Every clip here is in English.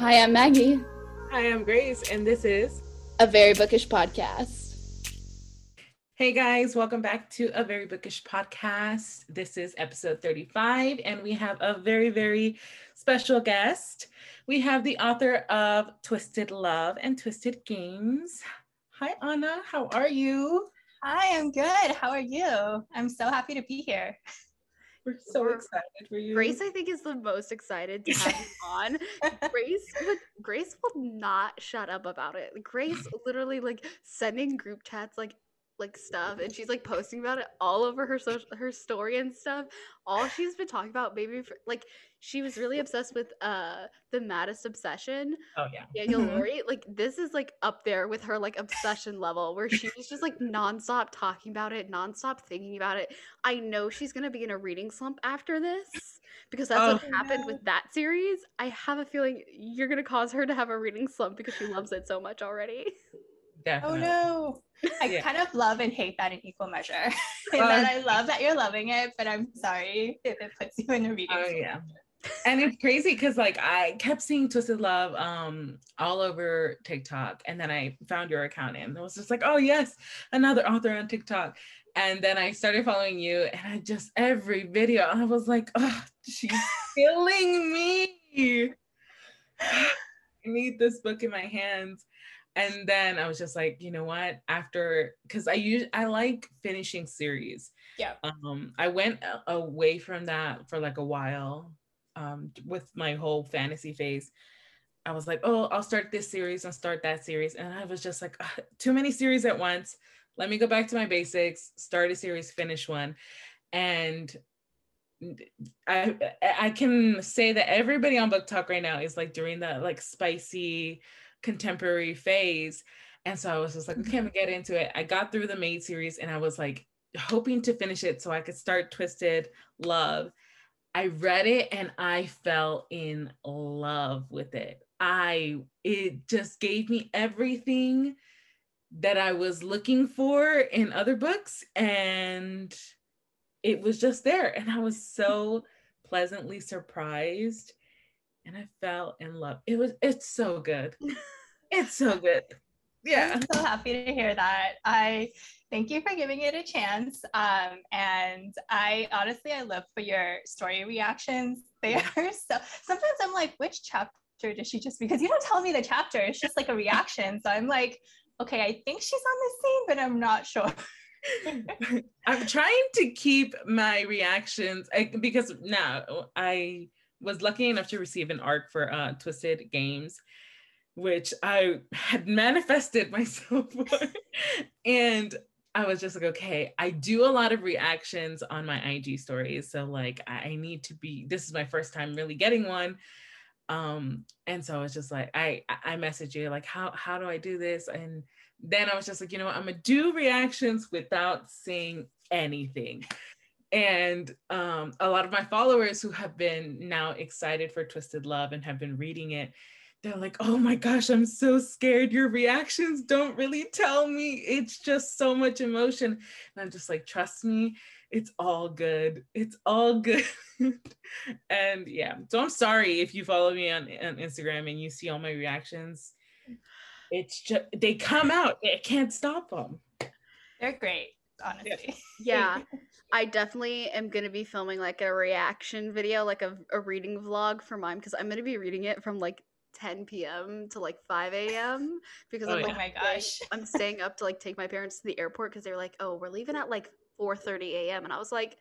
Hi, I'm Maggie. Hi, I'm Grace, and this is a very bookish podcast. Hey guys, welcome back to a very bookish podcast. This is episode 35, and we have a very, very special guest. We have the author of Twisted Love and Twisted Games. Hi, Ana. How are you? Hi, I'm good. How are you? I'm so happy to be here. We're so We're, excited for you. Grace, I think, is the most excited to have you on. Grace would Grace will not shut up about it. Grace literally like sending group chats like like stuff and she's like posting about it all over her social her story and stuff all she's been talking about maybe for, like she was really obsessed with uh the maddest obsession oh yeah Danielle mm-hmm. Lori. like this is like up there with her like obsession level where she was just like nonstop talking about it nonstop thinking about it i know she's gonna be in a reading slump after this because that's oh, what happened no. with that series i have a feeling you're gonna cause her to have a reading slump because she loves it so much already Definitely. Oh no. I yeah. kind of love and hate that in equal measure. and that I love that you're loving it, but I'm sorry if it puts you in a reading. Oh yeah. and it's crazy because like I kept seeing Twisted Love um all over TikTok, and then I found your account and it was just like, oh yes, another author on TikTok. And then I started following you, and I just every video I was like, oh, she's killing me. I need this book in my hands and then I was just like, you know what? After, because I use I like finishing series. Yeah. Um, I went away from that for like a while, um, with my whole fantasy phase. I was like, oh, I'll start this series and start that series, and I was just like, too many series at once. Let me go back to my basics, start a series, finish one, and I I can say that everybody on BookTok right now is like during that like spicy contemporary phase. And so I was just like, okay, I'm gonna get into it. I got through the Made series and I was like hoping to finish it so I could start Twisted Love. I read it and I fell in love with it. I it just gave me everything that I was looking for in other books and it was just there and I was so pleasantly surprised and I fell in love. It was it's so good. it's so good. Yeah. I'm so happy to hear that. I thank you for giving it a chance. Um, and I honestly I love for your story reactions. They are so sometimes I'm like, which chapter did she just because you don't tell me the chapter, it's just like a reaction. So I'm like, okay, I think she's on the scene, but I'm not sure. I'm trying to keep my reactions I, because now I was lucky enough to receive an arc for uh, Twisted Games, which I had manifested myself for. and I was just like, okay, I do a lot of reactions on my IG stories. So like I need to be, this is my first time really getting one. Um, and so I was just like, I I messaged you like, how how do I do this? And then I was just like, you know what, I'm gonna do reactions without saying anything and um, a lot of my followers who have been now excited for twisted love and have been reading it they're like oh my gosh i'm so scared. Your reactions don't really tell me. It's just so much emotion. And i'm just like trust me it's all good. It's all good. And yeah so i'm sorry if you follow me on, on instagram and you see all my reactions. It's just they come out. I can't stop them they're great honestly yeah I definitely am going to be filming like a reaction video, like a, a reading vlog for mine because I'm going to be reading it from like 10 p.m. to like 5 a.m. because oh, I'm like, oh my gosh, I'm staying up to like take my parents to the airport because they were like, oh, we're leaving at like 4:30 a.m. and I was like,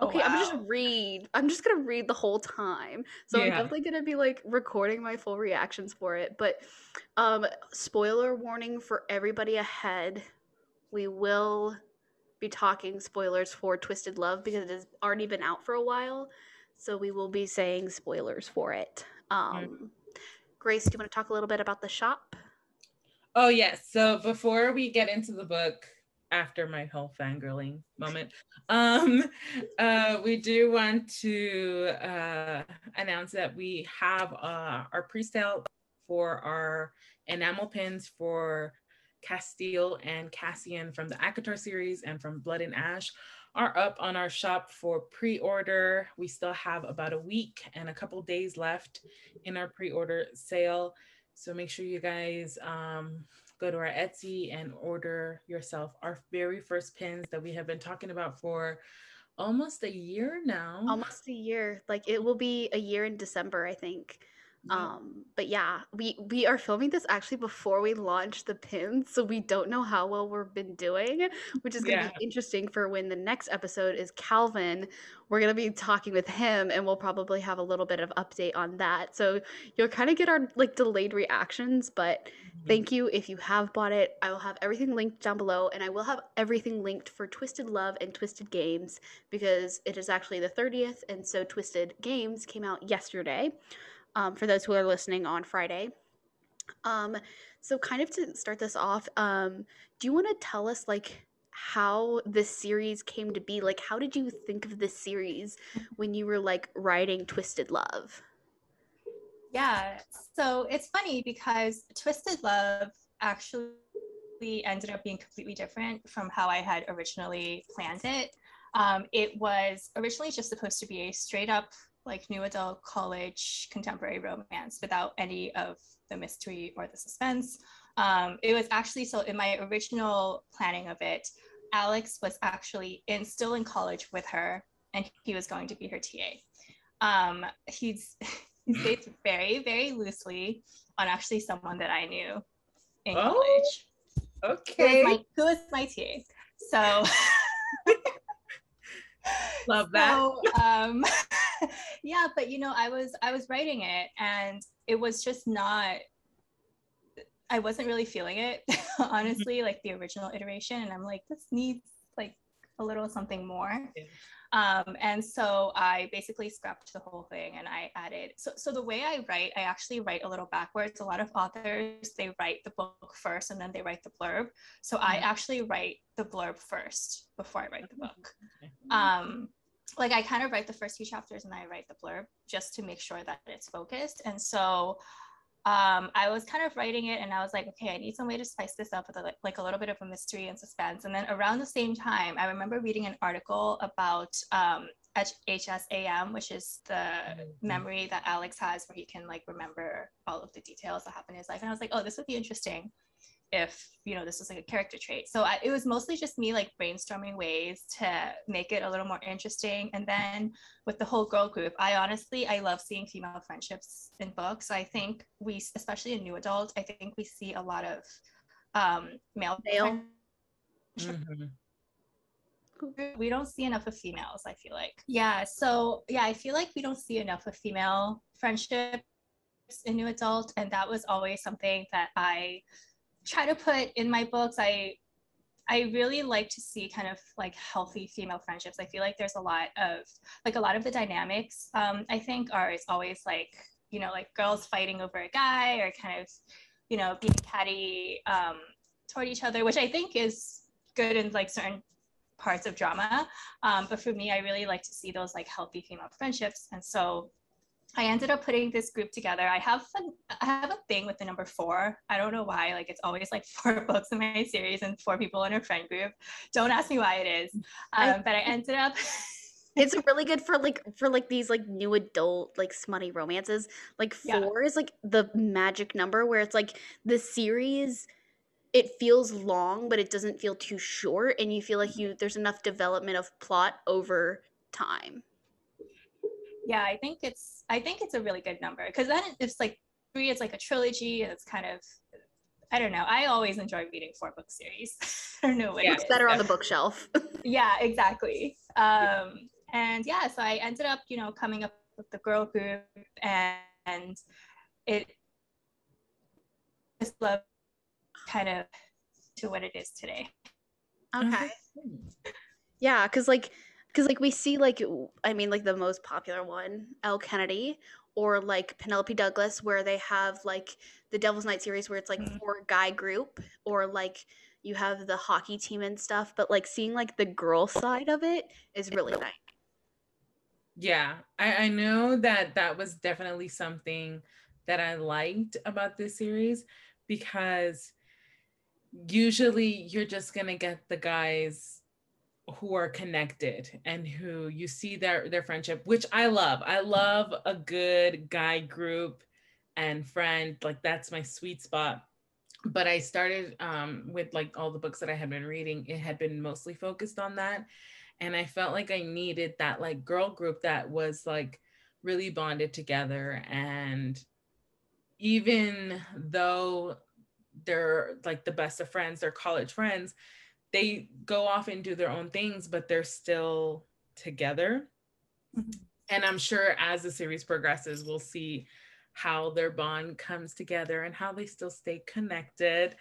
oh, okay, oh, wow. I'm just read. I'm just gonna read the whole time. So yeah. I'm definitely gonna be like recording my full reactions for it. But um, spoiler warning for everybody ahead. We will be talking spoilers for Twisted Love because it has already been out for a while. So we will be saying spoilers for it. Um, Grace, do you want to talk a little bit about the shop? Oh, yes. So before we get into the book, after my whole fangirling moment, um, uh, we do want to uh, announce that we have uh, our pre-sale for our enamel pins for Casteel and Cassian from the ACOTAR series and from Blood and Ash are up on our shop for pre-order. We still have about a week and a couple days left in our pre-order sale. So make sure you guys um, go to our Etsy and order yourself our very first pins that we have been talking about for almost a year now. Almost a year. Like it will be a year in December, I think. Um, but yeah, we we are filming this actually before we launch the pins, so we don't know how well we've been doing, which is gonna yeah. be interesting for when the next episode is Calvin. We're gonna be talking with him, and we'll probably have a little bit of update on that. So you'll kind of get our like delayed reactions, but mm-hmm. thank you if you have bought it. I will have everything linked down below, and I will have everything linked for Twisted Love and Twisted Games because it is actually the 30th, and so Twisted Games came out yesterday um, for those who are listening on Friday. Um, so, kind of to start this off, um, do you want to tell us like how this series came to be? Like, how did you think of this series when you were like writing Twisted Love? Yeah, so it's funny because Twisted Love actually ended up being completely different from how I had originally planned it. Um, it was originally just supposed to be a straight up like new adult college contemporary romance without any of the mystery or the suspense. Um, it was actually so in my original planning of it, Alex was actually in still in college with her, and he was going to be her TA. Um, he's he's based very very loosely on actually someone that I knew in oh, college. Okay. Who was my, who was my TA? So. Love that. So, um, yeah, but you know, I was I was writing it and it was just not I wasn't really feeling it, honestly, like the original iteration. And I'm like, this needs like a little something more. Yeah. Um, and so I basically scrapped the whole thing and I added. So, so the way I write, I actually write a little backwards. A lot of authors, they write the book first and then they write the blurb. So mm-hmm. I actually write the blurb first before I write the book. Um, like I kind of write the first few chapters and I write the blurb just to make sure that it's focused. And so um, I was kind of writing it and I was like, okay, I need some way to spice this up with a, like a little bit of a mystery and suspense. And then around the same time, I remember reading an article about um, HSAM, which is the mm-hmm. memory that Alex has where he can like remember all of the details that happen in his life. And I was like, oh, this would be interesting if you know this was like a character trait. So I, it was mostly just me like brainstorming ways to make it a little more interesting. And then with the whole girl group i honestly i love seeing female friendships in books. I think we especially in new adult i think we see a lot of um male, male. Mm-hmm. we don't see enough of females i feel like. Yeah so yeah i feel like we don't see enough of female friendships in new adult. And that was always something that i try to put in my books i i really like to see kind of like healthy female friendships. I feel like there's a lot of like a lot of the dynamics um, i think are always like you know like girls fighting over a guy or kind of you know being catty um, toward each other which i think is good in like certain parts of drama. Um, but for me i really like to see those like healthy female friendships. And so I ended up putting this group together. I have a, I have a thing with the number four. I don't know why. Like it's always like four books in my series and four people in a friend group. Don't ask me why it is. Um, but I ended up. it's really good for like for like these like new adult like smutty romances. Like four yeah. is like the magic number where it's like the series it feels long but it doesn't feel too short and you feel like you there's enough development of plot over time yeah i think it's i think it's a really good number because then it's like three it's like a trilogy and it's kind of i don't know i always enjoy reading four book series. I don't know what yeah, it's better on the bookshelf. Yeah exactly. Um and yeah so i ended up you know coming up with the girl group and, and it just love kind of to what it is today. Okay. Yeah because like because like we see like i mean like the most popular one Elle Kennedy or like penelope douglas where they have like the devil's night series where it's like mm-hmm. four guy group or like you have the hockey team and stuff but like seeing like the girl side of it is really nice yeah i, I know that that was definitely something that i liked about this series because usually you're just gonna get the guys who are connected and who you see their their friendship which i love. I love a good guy group and friend like that's my sweet spot. But i started um, with like all the books that i had been reading it had been mostly focused on that. And i felt like i needed that like girl group that was like really bonded together. And even though they're like the best of friends they're college friends they go off and do their own things, but they're still together. Mm-hmm. And I'm sure as the series progresses, we'll see how their bond comes together and how they still stay connected.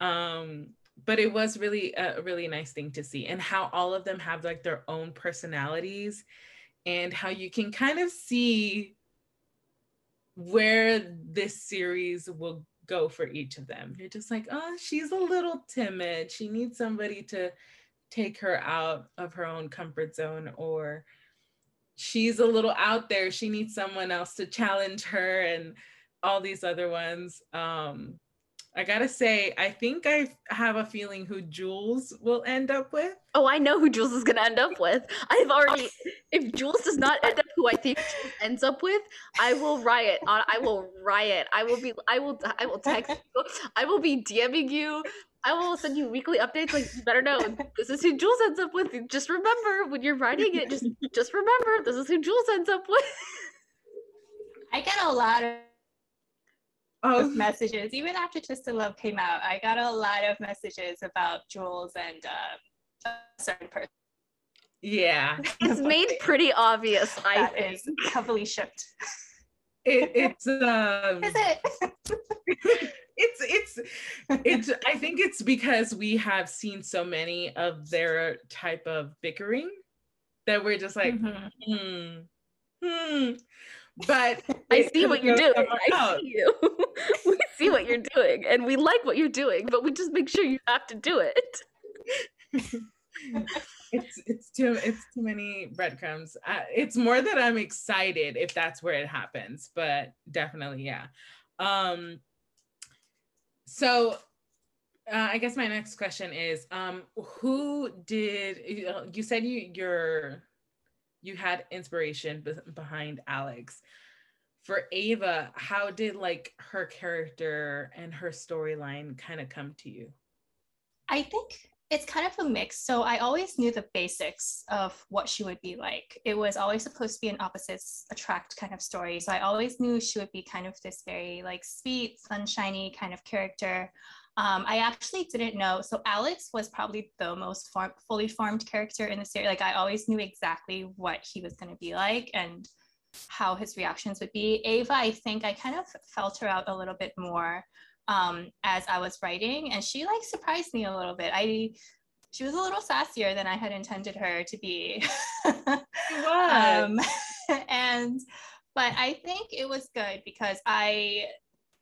Um, but it was really a really nice thing to see, and how all of them have like their own personalities, and how you can kind of see where this series will go for each of them. You're just like, oh, she's a little timid. She needs somebody to take her out of her own comfort zone, or she's a little out there. She needs someone else to challenge her, and all these other ones. Um, I gotta say, I think I have a feeling who Jules will end up with. Oh, I know who Jules is gonna end up with. I've already. If Jules does not end up who I think Jules ends up with, I will riot. I will riot. I will be. I will. I will text. You. I will be DMing you. I will send you weekly updates. Like you better know this is who Jules ends up with. Just remember when you're writing it. Just just remember this is who Jules ends up with. I get a lot of oh. messages. Even after Twisted Love came out, I got a lot of messages about Jules and uh, a certain person. Yeah, it's made pretty obvious. I that think. is heavily shipped. It, it's um, is it? it's it's it's. I think it's because we have seen so many of their type of bickering that we're just like, mm-hmm. hmm, hmm. But I see what you're doing. I see you. we see what you're doing, and we like what you're doing, but we just make sure you have to do it. it's it's too it's too many breadcrumbs. Uh, it's more that I'm excited if that's where it happens, but definitely yeah. Um, so uh, I guess my next question is, um, who did you said you your you had inspiration be- behind Alex. For Ava, how did like her character and her storyline kind of come to you? I think it's kind of a mix. So I always knew the basics of what she would be like. It was always supposed to be an opposites attract kind of story. So I always knew she would be kind of this very like sweet, sunshiny kind of character. Um, I actually didn't know. So Alex was probably the most form, fully formed character in the series. Like I always knew exactly what he was going to be like and how his reactions would be. Ava, I think I kind of felt her out a little bit more um, as I was writing, and she like surprised me a little bit. I she was a little sassier than I had intended her to be. um, and but I think it was good because I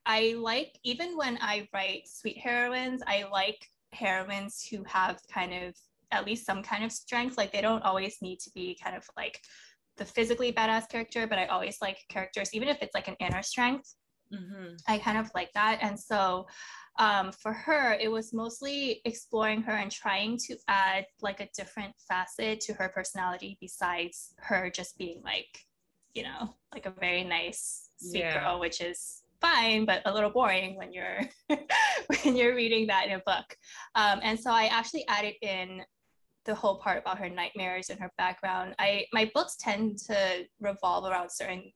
I like even when I write sweet heroines, I like heroines who have kind of at least some kind of strength. Like they don't always need to be kind of like the physically badass character, but I always like characters, even if it's like an inner strength. Mm-hmm. I kind of like that. And so um, for her, it was mostly exploring her and trying to add like a different facet to her personality besides her just being like, you know, like a very nice sweet yeah. girl, which is fine but a little boring when you're when you're reading that in a book. Um, and so i actually added in the whole part about her nightmares and her background. I my books tend to revolve around certain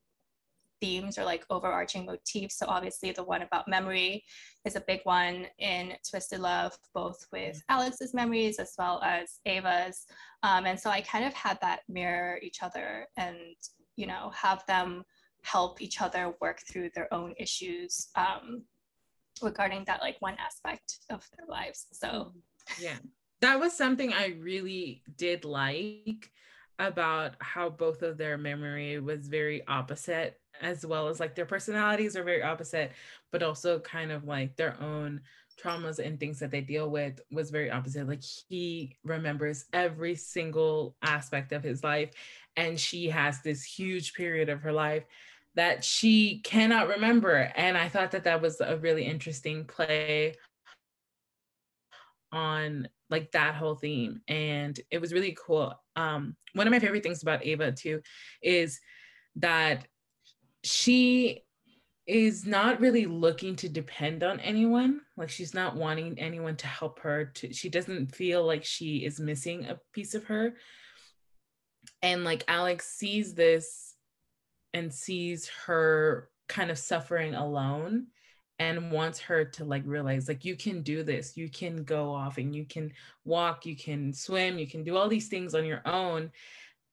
themes or like overarching motifs. So obviously the one about memory is a big one in twisted love both with alex's memories as well as ava's. Um, and so i kind of had that mirror each other and you know have them help each other work through their own issues um, regarding that like one aspect of their lives. So yeah. That was something i really did like about how both of their memory was very opposite as well as like their personalities are very opposite but also kind of like their own traumas and things that they deal with was very opposite. Like he remembers every single aspect of his life and she has this huge period of her life that she cannot remember. And I thought that that was a really interesting play on like that whole theme and it was really cool um one of my favorite things about ava too is that she is not really looking to depend on anyone like she's not wanting anyone to help her to she doesn't feel like she is missing a piece of her and like alex sees this and sees her kind of suffering alone and wants her to like realize like you can do this. You can go off and you can walk you can swim you can do all these things on your own.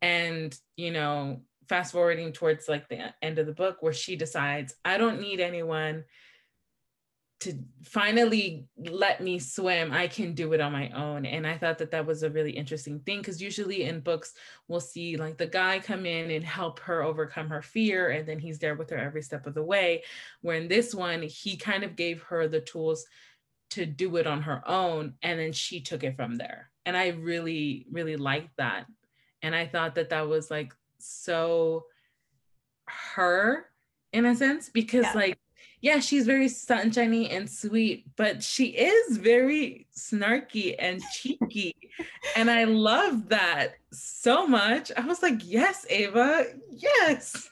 And you know fast forwarding towards like the end of the book where she decides i don't need anyone to finally let me swim i can do it on my own. And i thought that that was a really interesting thing because usually in books we'll see like the guy come in and help her overcome her fear and then he's there with her every step of the way. Where in this one he kind of gave her the tools to do it on her own and then she took it from there. And i really really liked that. And i thought that that was like so her in a sense because yeah. like yeah, she's very sunshiny and sweet, but she is very snarky and cheeky. and I love that so much. I was like, yes, Ava, yes.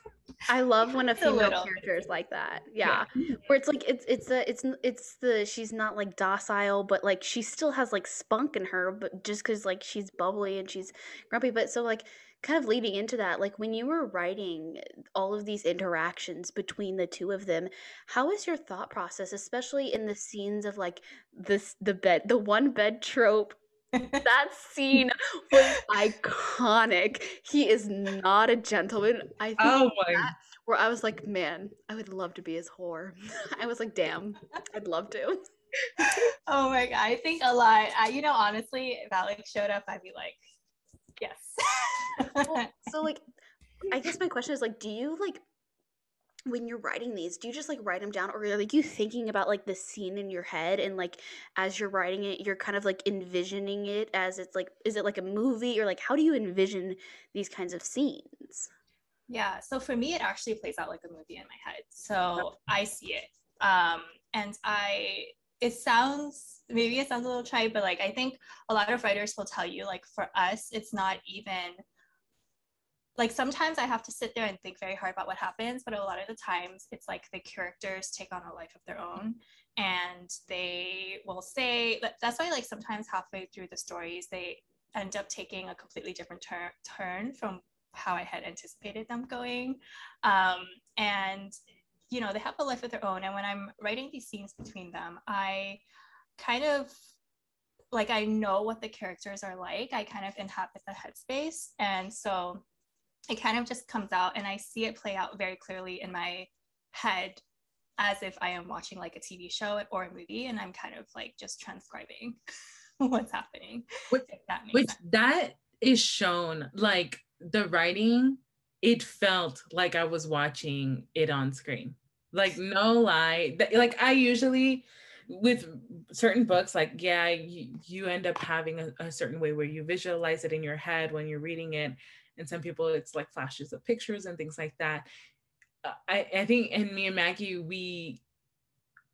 I love when a female character is like that. Yeah. yeah. Where it's like it's it's a it's it's the she's not like docile, but like she still has like spunk in her, but just because like she's bubbly and she's grumpy. But so like kind of leading into that, like when you were writing eh, all of these interactions between the two of them, how was your thought process, especially in the scenes of like this the bed the one bed trope that scene was iconic. He is not a gentleman. I think oh my. Where I was like, man, I would love to be his whore. I was like, damn, I'd love to. oh my god, I think a lot. I, you know, honestly, if Alex showed up, I'd be like, yes. well, so like, I guess my question is like, do you like when you're writing these do you just like write them down or are like you thinking about like the scene in your head and like as you're writing it you're kind of like envisioning it as it's like is it like a movie or like how do you envision these kinds of scenes? Yeah so for me it actually plays out like a movie in my head. So i see it um and i it sounds maybe it sounds a little trite but like i think a lot of writers will tell you like for us it's not even like sometimes I have to sit there and think very hard about what happens, but a lot of the times it's like the characters take on a life of their own and they will say that's why like sometimes halfway through the stories they end up taking a completely different tur- turn from how I had anticipated them going. Um, and you know, they have a life of their own. And when I'm writing these scenes between them, I kind of like I know what the characters are like. I kind of inhabit the headspace. And so it kind of just comes out and I see it play out very clearly in my head as if I am watching like a TV show or a movie and I'm kind of like just transcribing what's happening. Which, that, which that is shown like the writing, it felt like I was watching it on screen. Like no lie. Like I usually with certain books like yeah you, you end up having a, a certain way where you visualize it in your head when you're reading it and some people it's like flashes of pictures and things like that uh, I, I think and me and maggie we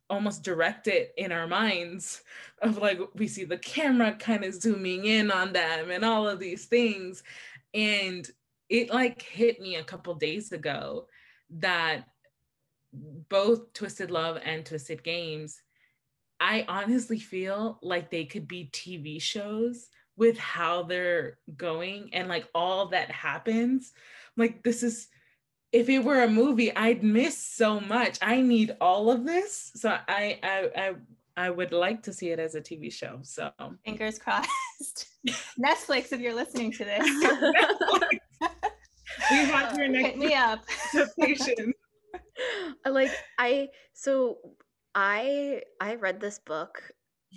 almost direct it in our minds of like we see the camera kind of zooming in on them and all of these things and it like hit me a couple days ago that both twisted love and twisted games i honestly feel like they could be tv shows with how they're going and like all that happens. Like this is if it were a movie i'd miss so much. I need all of this. So i i i, I would like to see it as a tv show so. Fingers crossed. Netflix if you're listening to this we want your next hit me up like i so i i read this book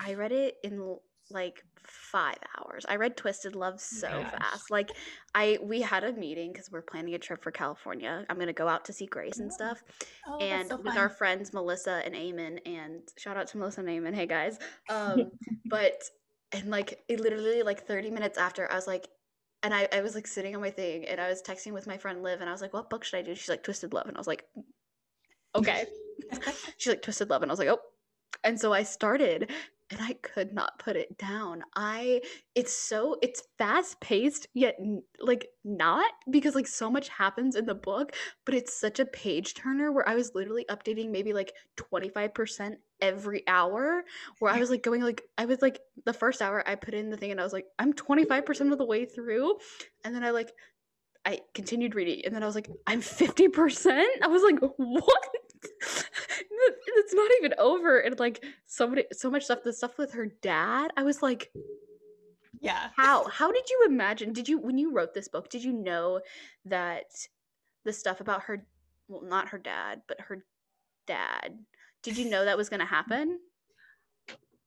i read it in like five hours. I read Twisted Love so Gosh. fast. Like I we had a meeting because we're planning a trip for California. I'm gonna go out to see Grace and stuff. Oh, and so with our friends Melissa and Eamon and shout out to Melissa and Eamon. Hey guys. Um but and like it literally like 30 minutes after I was like and I, I was like sitting on my thing and I was texting with my friend Liv and I was like, what book should I do? She's like Twisted Love. And I was like, okay. She's like Twisted Love. And I was like, oh. And so I started and I could not put it down. I it's so it's fast paced yet like not because like so much happens in the book, but it's such a page turner where I was literally updating maybe like 25% every hour where I was like going like I was like the first hour I put in the thing and I was like I'm 25% of the way through and then I like I continued reading and then I was like, I'm 50%. I was like, what? it's not even over. And like somebody so much stuff, the stuff with her dad, I was like, Yeah. How? How did you imagine? Did you when you wrote this book, did you know that the stuff about her well, not her dad, but her dad, did you know that was gonna happen?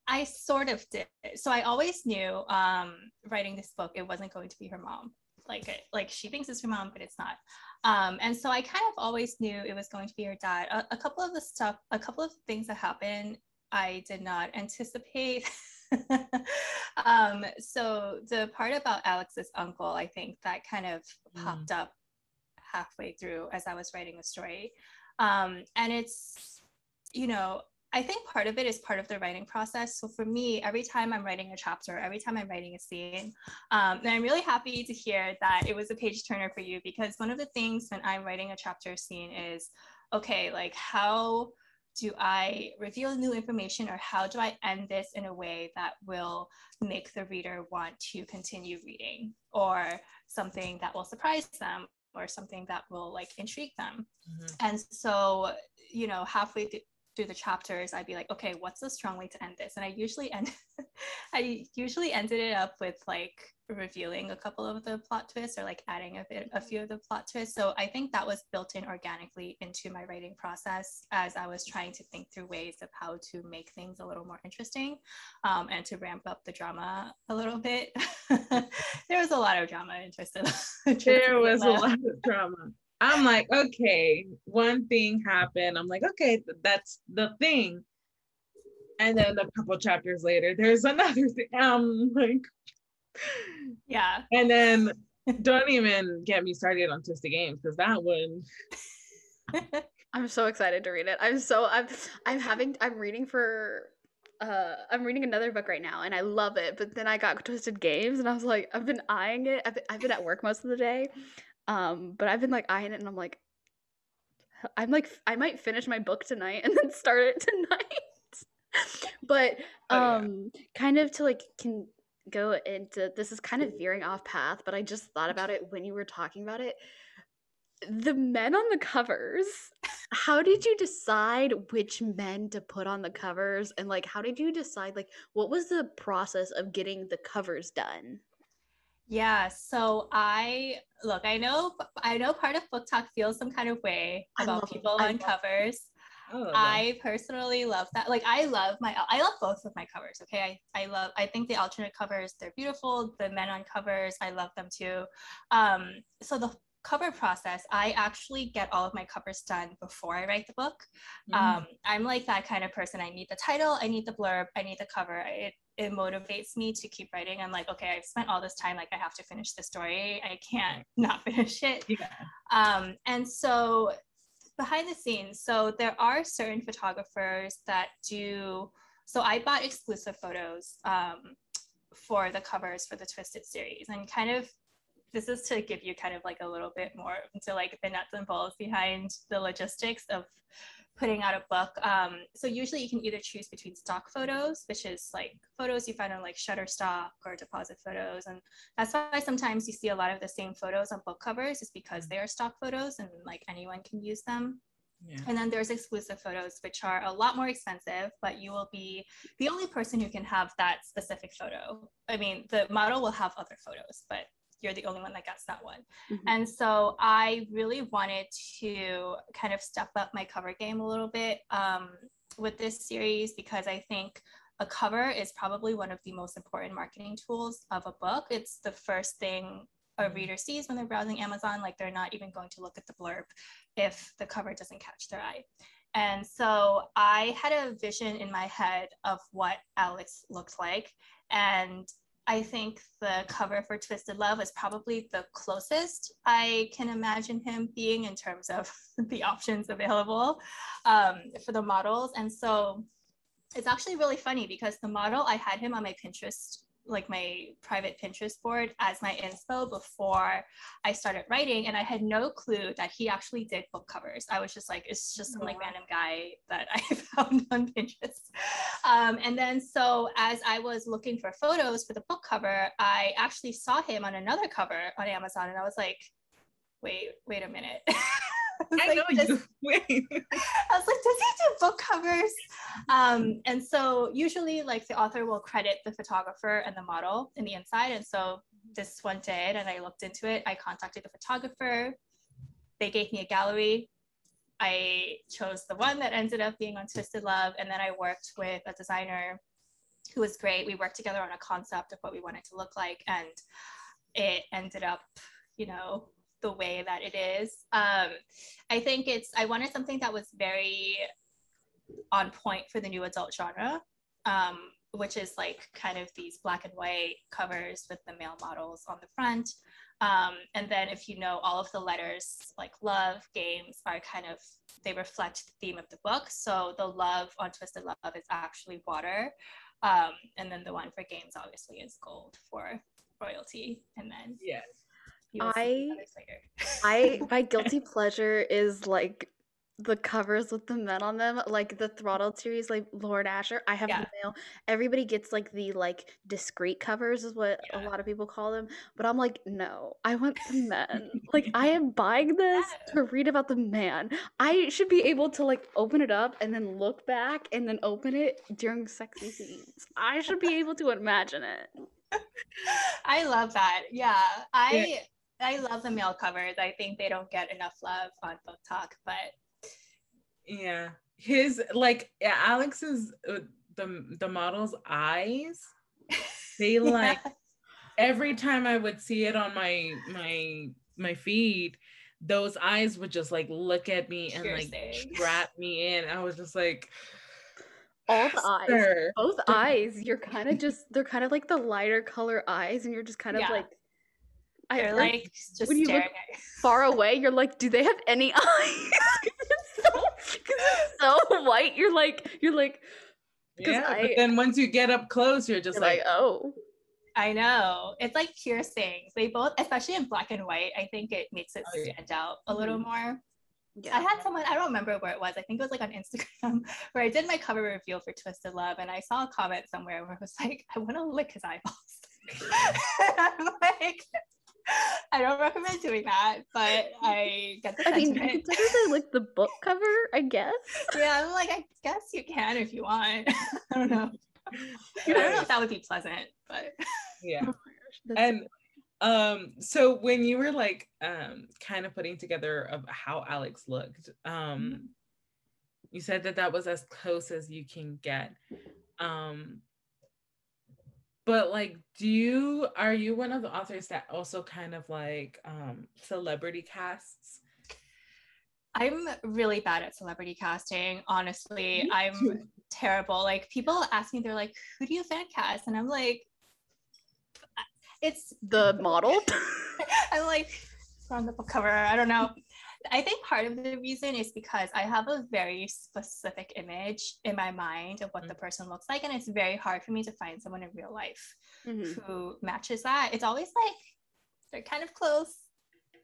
I sort of did. So I always knew um, writing this book, it wasn't going to be her mom like like she thinks it's her mom but it's not. Um, and so i kind of always knew it was going to be her dad. A, a couple of the stuff a couple of things that happened i did not anticipate. Um, so the part about alex's uncle i think that kind of mm. popped up halfway through as i was writing the story. Um, and it's you know I think part of it is part of the writing process. So for me, every time I'm writing a chapter, every time I'm writing a scene, um, and I'm really happy to hear that it was a page turner for you because one of the things when I'm writing a chapter scene is, okay, like how do I reveal new information or how do I end this in a way that will make the reader want to continue reading or something that will surprise them or something that will like intrigue them. Mm-hmm. And so, you know, halfway th- through the chapters, I'd be like, okay, what's the strong way to end this? And I usually end, I usually ended it up with like revealing a couple of the plot twists or like adding a bit, a few of the plot twists. So I think that was built in organically into my writing process as I was trying to think through ways of how to make things a little more interesting um, and to ramp up the drama a little bit. there was a lot of drama interested. there was a lot of drama. I'm like, okay, one thing happened. I'm like, okay, that's the thing. And then a couple chapters later, there's another thing. I'm like, yeah. And then don't even get me started on Twisted Games because that one. I'm so excited to read it. I'm so I'm I'm having I'm reading for uh I'm reading another book right now and I love it. But then I got Twisted Games and I was like I've been eyeing it. I've been, I've been at work most of the day um, but I've been like eyeing it and I'm like, I'm like, I might finish my book tonight and then start it tonight. but um, oh, yeah. kind of to like can go into this is kind of veering off path, but I just thought about it when you were talking about it. The men on the covers, how did you decide which men to put on the covers? And like, how did you decide, like, what was the process of getting the covers done? Yeah, so I look, I know I know part of BookTok feels some kind of way about people on covers. Oh, I personally love that. Like I love my I love both of my covers. Okay. I, I love I think the alternate covers, they're beautiful. The men on covers, I love them too. Um, so the cover process, I actually get all of my covers done before I write the book. Mm. Um, I'm like that kind of person. I need the title, I need the blurb, I need the cover. It it motivates me to keep writing. I'm like, okay, I've spent all this time, like I have to finish the story. I can't not finish it. Yeah. Um, and so behind the scenes, so there are certain photographers that do. So I bought exclusive photos um, for the covers for the Twisted series, and kind of this is to give you kind of like a little bit more into like the nuts and bolts behind the logistics of putting out a book. Um, so usually you can either choose between stock photos, which is like photos you find on like Shutterstock or deposit photos. And that's why sometimes you see a lot of the same photos on book covers is because they are stock photos and like anyone can use them. Yeah. And then there's exclusive photos, which are a lot more expensive, but you will be the only person who can have that specific photo. I mean, the model will have other photos, but you're the only one that gets that one. Mm-hmm. And so I really wanted to kind of step up my cover game a little bit um, with this series because I think a cover is probably one of the most important marketing tools of a book. It's the first thing a mm-hmm. reader sees when they're browsing Amazon. Like they're not even going to look at the blurb if the cover doesn't catch their eye. And so I had a vision in my head of what Alex looked like. And I think the cover for Twisted Love is probably the closest I can imagine him being in terms of the options available um, for the models. And so it's actually really funny because the model I had him on my Pinterest like my private Pinterest board as my inspo before I started writing. And I had no clue that he actually did book covers. I was just like, it's just some like random guy that I found on Pinterest. Um, and then so as I was looking for photos for the book cover, I actually saw him on another cover on Amazon and I was like, wait, wait a minute. I, I like, know you. Wait. I was like, does he do book covers? Um, and so usually, like the author will credit the photographer and the model in the inside. And so this one did, and I looked into it. I contacted the photographer. They gave me a gallery. I chose the one that ended up being on Twisted Love, and then I worked with a designer who was great. We worked together on a concept of what we wanted to look like, and it ended up, you know, the way that it is. Um, I think it's, I wanted something that was very on point for the new adult genre, um, which is like kind of these black and white covers with the male models on the front. Um, and then if you know all of the letters like love, games are kind of, they reflect the theme of the book. So the love on Twisted Love is actually water. Um, and then the one for games obviously is gold for royalty. And then yes. I I my guilty pleasure is like the covers with the men on them, like the throttled series, like Lauren Asher. I have yeah. the male. Everybody gets like the like discreet covers, is what yeah. a lot of people call them. But I'm like, no, I want the men. like I am buying this yeah. to read about the man. I should be able to like open it up and then look back and then open it during sexy scenes. I should be able to imagine it. I love that. Yeah, I I love the male covers. I think they don't get enough love on Book Talk, but yeah, his like Alex's uh, the the model's eyes. They like yeah. every time I would see it on my my my feed, those eyes would just like look at me and like trap me in. I was just like all the eyes, both eyes. You're kind of just they're kind of like the lighter color eyes, and you're just kind of yeah. like I like, like just when you look far away, you're like, do they have any eyes? it's, so, it's so white. You're like, you're like, yeah. I, but then once you get up close, you're just you're like, like, oh. I know. It's like piercings. They both, especially in black and white, I think it makes it oh, stand yeah. out a little mm-hmm. more. Yeah. I had someone, I don't remember where it was. I think it was like on Instagram where I did my cover reveal for Twisted Love and I saw a comment somewhere where it was like, I want to lick his eyeballs. I'm like, I don't recommend doing that, but I get the I mean, you could technically like the book cover, I guess. Yeah, I'm like, I guess you can if you want. I don't know. I don't know if that would be pleasant, but yeah. Oh and um, so when you were like um kind of putting together of how Alex looked, um, mm-hmm. you said that that was as close as you can get. Um, but like do you are you one of the authors that also kind of like um celebrity casts? I'm really bad at celebrity casting honestly. I'm terrible. Like people ask me they're like who do you fan cast? And i'm like it's the model? I'm like on the book cover i don't know I think part of the reason is because I have a very specific image in my mind of what mm-hmm. the person looks like, and it's very hard for me to find someone in real life mm-hmm. who matches that. It's always like they're kind of close,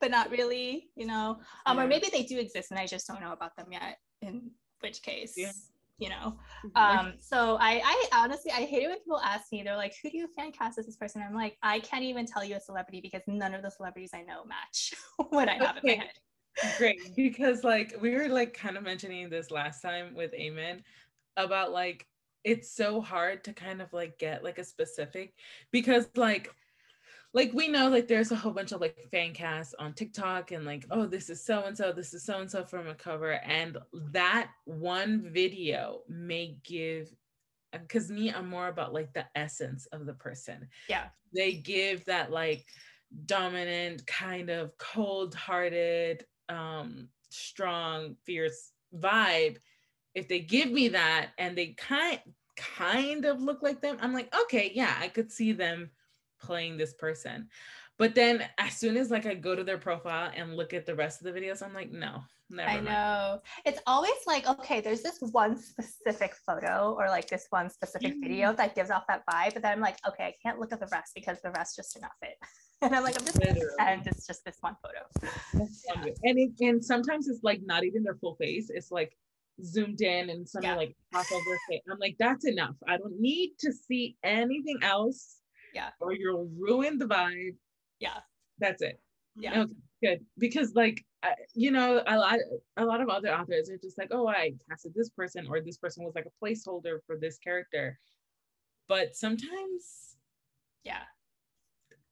but not really, you know. Um, yeah. or maybe they do exist, and I just don't know about them yet. In which case, yeah. you know. Mm-hmm. Um, so I, I honestly, I hate it when people ask me. They're like, "Who do you fan cast as this person?" I'm like, I can't even tell you a celebrity because none of the celebrities I know match what I have okay. in my head. Great. Because like we were like kind of mentioning this last time with Amen about like it's so hard to kind of like get like a specific because like like we know like there's a whole bunch of like fan casts on TikTok and like oh this is so and so this is so and so from a cover and that one video may give uh, because me I'm more about like the essence of the person. Yeah. They give that like dominant kind of cold-hearted um, strong, fierce vibe, if they give me that and they kind kind of look like them, I'm like, okay, yeah, I could see them playing this person. But then as soon as like I go to their profile and look at the rest of the videos, I'm like, no, Never I mind. know. It's always like, okay, there's this one specific photo or like this one specific video Mm. that gives off that vibe. But then I'm like, okay, I can't look at the rest because the rest just did not fit. And I'm like, I'm just Literally. it's just this one photo. and it, and sometimes it's like not even their full face. It's like zoomed in and something Yeah. like half of their face. I'm like, that's enough. I don't need to see anything else. Yeah. Or you'll ruin the vibe. Yeah. That's it. Yeah. Okay, good. Because like I, you know, a lot a lot of other authors are just like, oh, I casted this person or this person was like a placeholder for this character. But sometimes Yeah.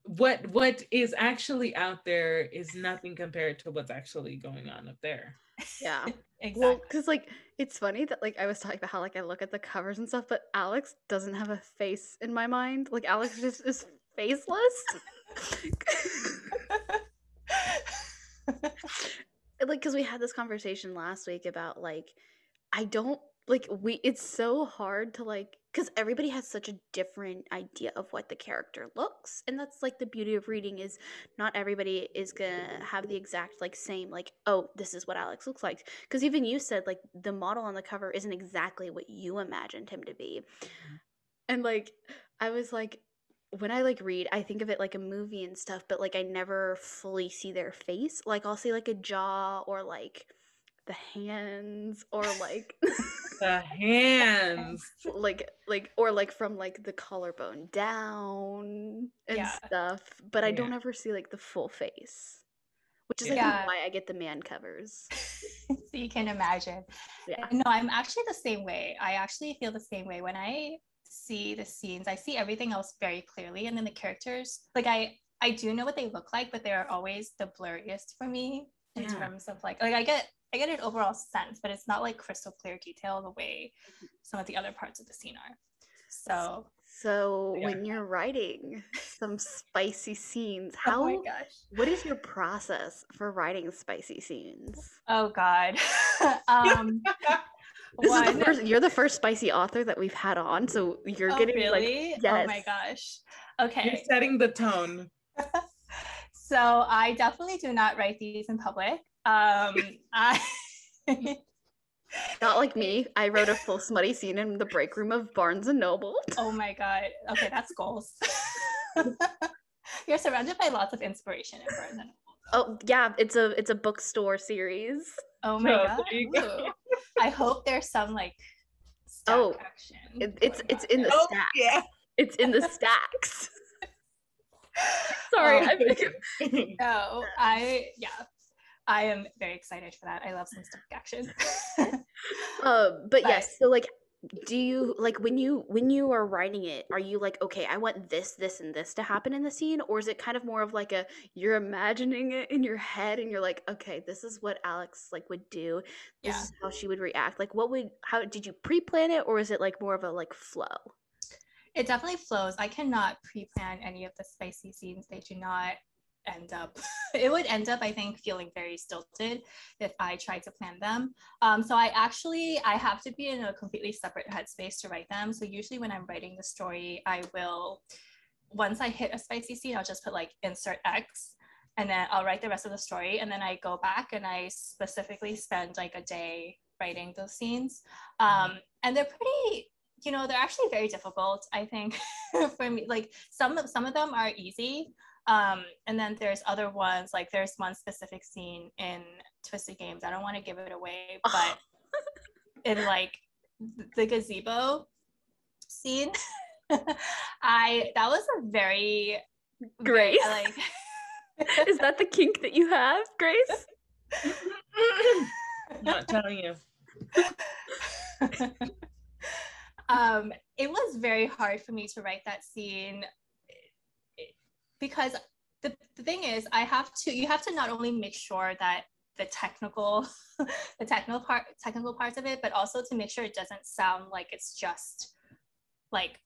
What what is actually out there is nothing compared to what's actually going on up there. Yeah. Exactly. Well, because like it's funny that like I was talking about how like I look at the covers and stuff, but Alex doesn't have a face in my mind. Like Alex just is faceless. like because we had this conversation last week about like I don't like we it's so hard to like because everybody has such a different idea of what the character looks and that's like the beauty of reading is not everybody is gonna have the exact like same like oh this is what alex looks like. Because even you said like the model on the cover isn't exactly what you imagined him to be. Mm-hmm. And like i was like when i like read i think of it like a movie and stuff but like i never fully see their face. Like i'll see like a jaw or like the hands or like The hands. like like or like from like the collarbone down and Yeah. stuff but i Yeah. don't ever see like the full face which is Yeah. I why i get the man covers so you can imagine. yeah No, I'm actually the same way. I actually feel the same way when I see the scenes. I see everything else very clearly, and then the characters, like I, I do know what they look like, but they're always the blurriest for me in Yeah. terms of like, like I get, I get an overall sense, but it's not like crystal clear detail the way some of the other parts of the scene are. So, so Yeah. when you're writing some spicy scenes oh how my gosh, what is your process for writing spicy scenes oh god, um, this is the first you're the first spicy author that we've had on so you're oh, getting like really? Oh my gosh. Okay. You're setting the tone. So I definitely do not write these in public. Um, I not like me i wrote a full smutty scene in the break room of barnes and noble oh my god. Okay, that's goals. You're surrounded by lots of inspiration in person. Oh yeah, it's a it's a bookstore series. Oh my Oh, god. go. I hope there's some like stack Oh, action. It, it's it's on in the there. Oh, stack. yeah. It's in the stacks. Sorry, Oh. I'm No, I yeah. I am very excited for that. I love some stack action. uh, but But- yes. So like, do you like when you when you are writing it? Are you like, okay, I want this, this, and this to happen in the scene, or is it kind of more of like a you're imagining it in your head and you're like, okay, this is what Alex like would do. This Yeah. is how she would react. Like, what would how did you pre-plan it, or is it like more of a like flow? it definitely flows. I cannot pre-plan any of the spicy scenes. They do not end up. it would end up, I think, feeling very stilted if I tried to plan them. Um, so I actually I have to be in a completely separate headspace to write them. So usually when I'm writing the story, I will once I hit a spicy scene, I'll just put like insert X. And then I'll write the rest of the story. And then I go back and I specifically spend like a day writing those scenes. Um, and they're pretty you know they're actually very difficult i think for me like some of some of them are easy um and then there's other ones like there's one specific scene in twisted games i don't want to give it away but in like the gazebo scene i that was a very very, Grace? like is that the kink that you have, Grace? Not telling you. um, it was very hard for me to write that scene because the, the thing is i have to you have to not only make sure that the technical the technical part technical parts of it but also to make sure it doesn't sound like it's just like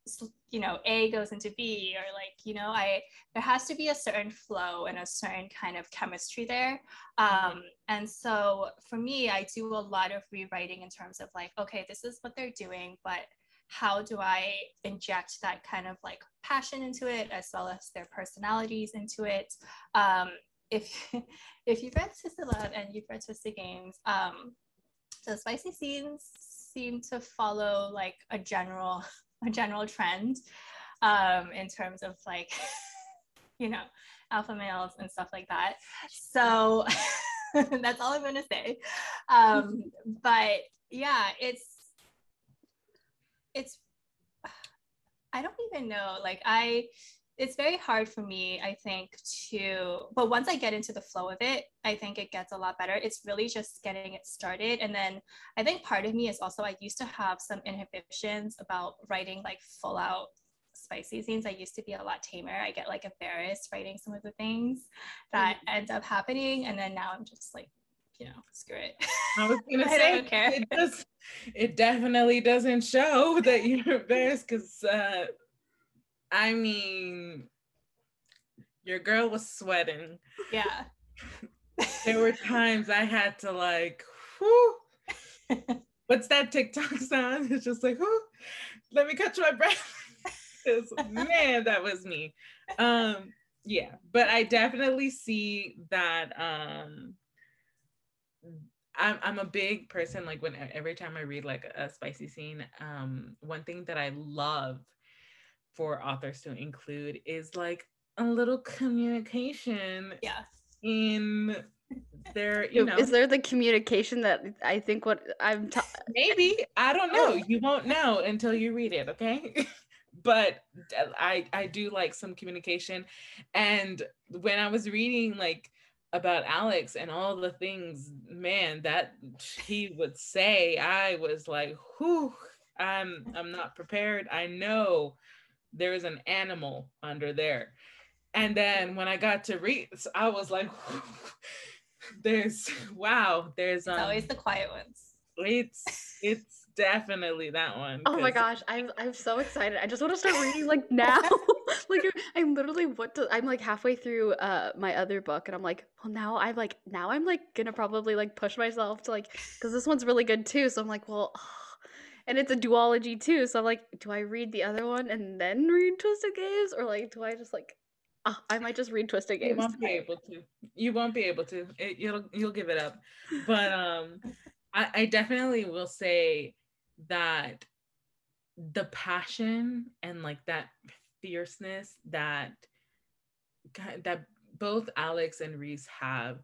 you know a goes into b or like you know i there has to be a certain flow and a certain kind of chemistry there. Um, and so for me i do a lot of rewriting in terms of like okay this is what they're doing but how do i inject that kind of like passion into it as well as their personalities into it um, if if you've read Twisted Love and you've read Twisted Games, um, the spicy scenes seem to follow like a general a general trend um, in terms of like you know alpha males and stuff like that. So that's all I'm gonna say. Um, but yeah, it's it's I don't even know. Like I it's very hard for me, I think, to, but once I get into the flow of it, I think it gets a lot better. It's really just getting it started. And then I think part of me is also, I used to have some inhibitions about writing like full out spicy scenes. I used to be a lot tamer. I get like embarrassed writing some of the things that mm-hmm. end up happening. And then now I'm just like, you know, screw it. I was gonna say it, does, it definitely doesn't show that you're embarrassed because uh I mean, your girl was sweating. Yeah. there were times I had to like, whoo. What's that TikTok sound? It's just like, whoo, let me catch my breath. man, that was me. Um, yeah, but I definitely see that um I'm I'm a big person like when every time I read like a spicy scene, um, one thing that I love for authors to include is like a little communication yeah in there you know is there the communication that i think what i'm ta- maybe i don't know. Oh. you won't know until you read it okay? But i i do like some communication. And when i was reading like about alex and all the things man that he would say i was like whew i'm i'm not prepared i know there is an animal under there. And then when I got to read, I was like, there's wow, there's um, always the quiet ones. It's it's definitely that one. Oh my gosh, I'm I'm so excited. I just want to start reading like now. like I'm literally what to, I'm like halfway through uh my other book and I'm like, well now I'm like now I'm like gonna probably like push myself to like because this one's really good too. So I'm like, well, and it's a duology too. So I'm like, do I read the other one and then read Twisted Games, or like, do I just like, oh, I might just read Twisted Games. You won't be able to. You won't be able to. It, you'll you'll give it up. But um, I, I definitely will say that the passion and like that fierceness that that both Alex and Reese have,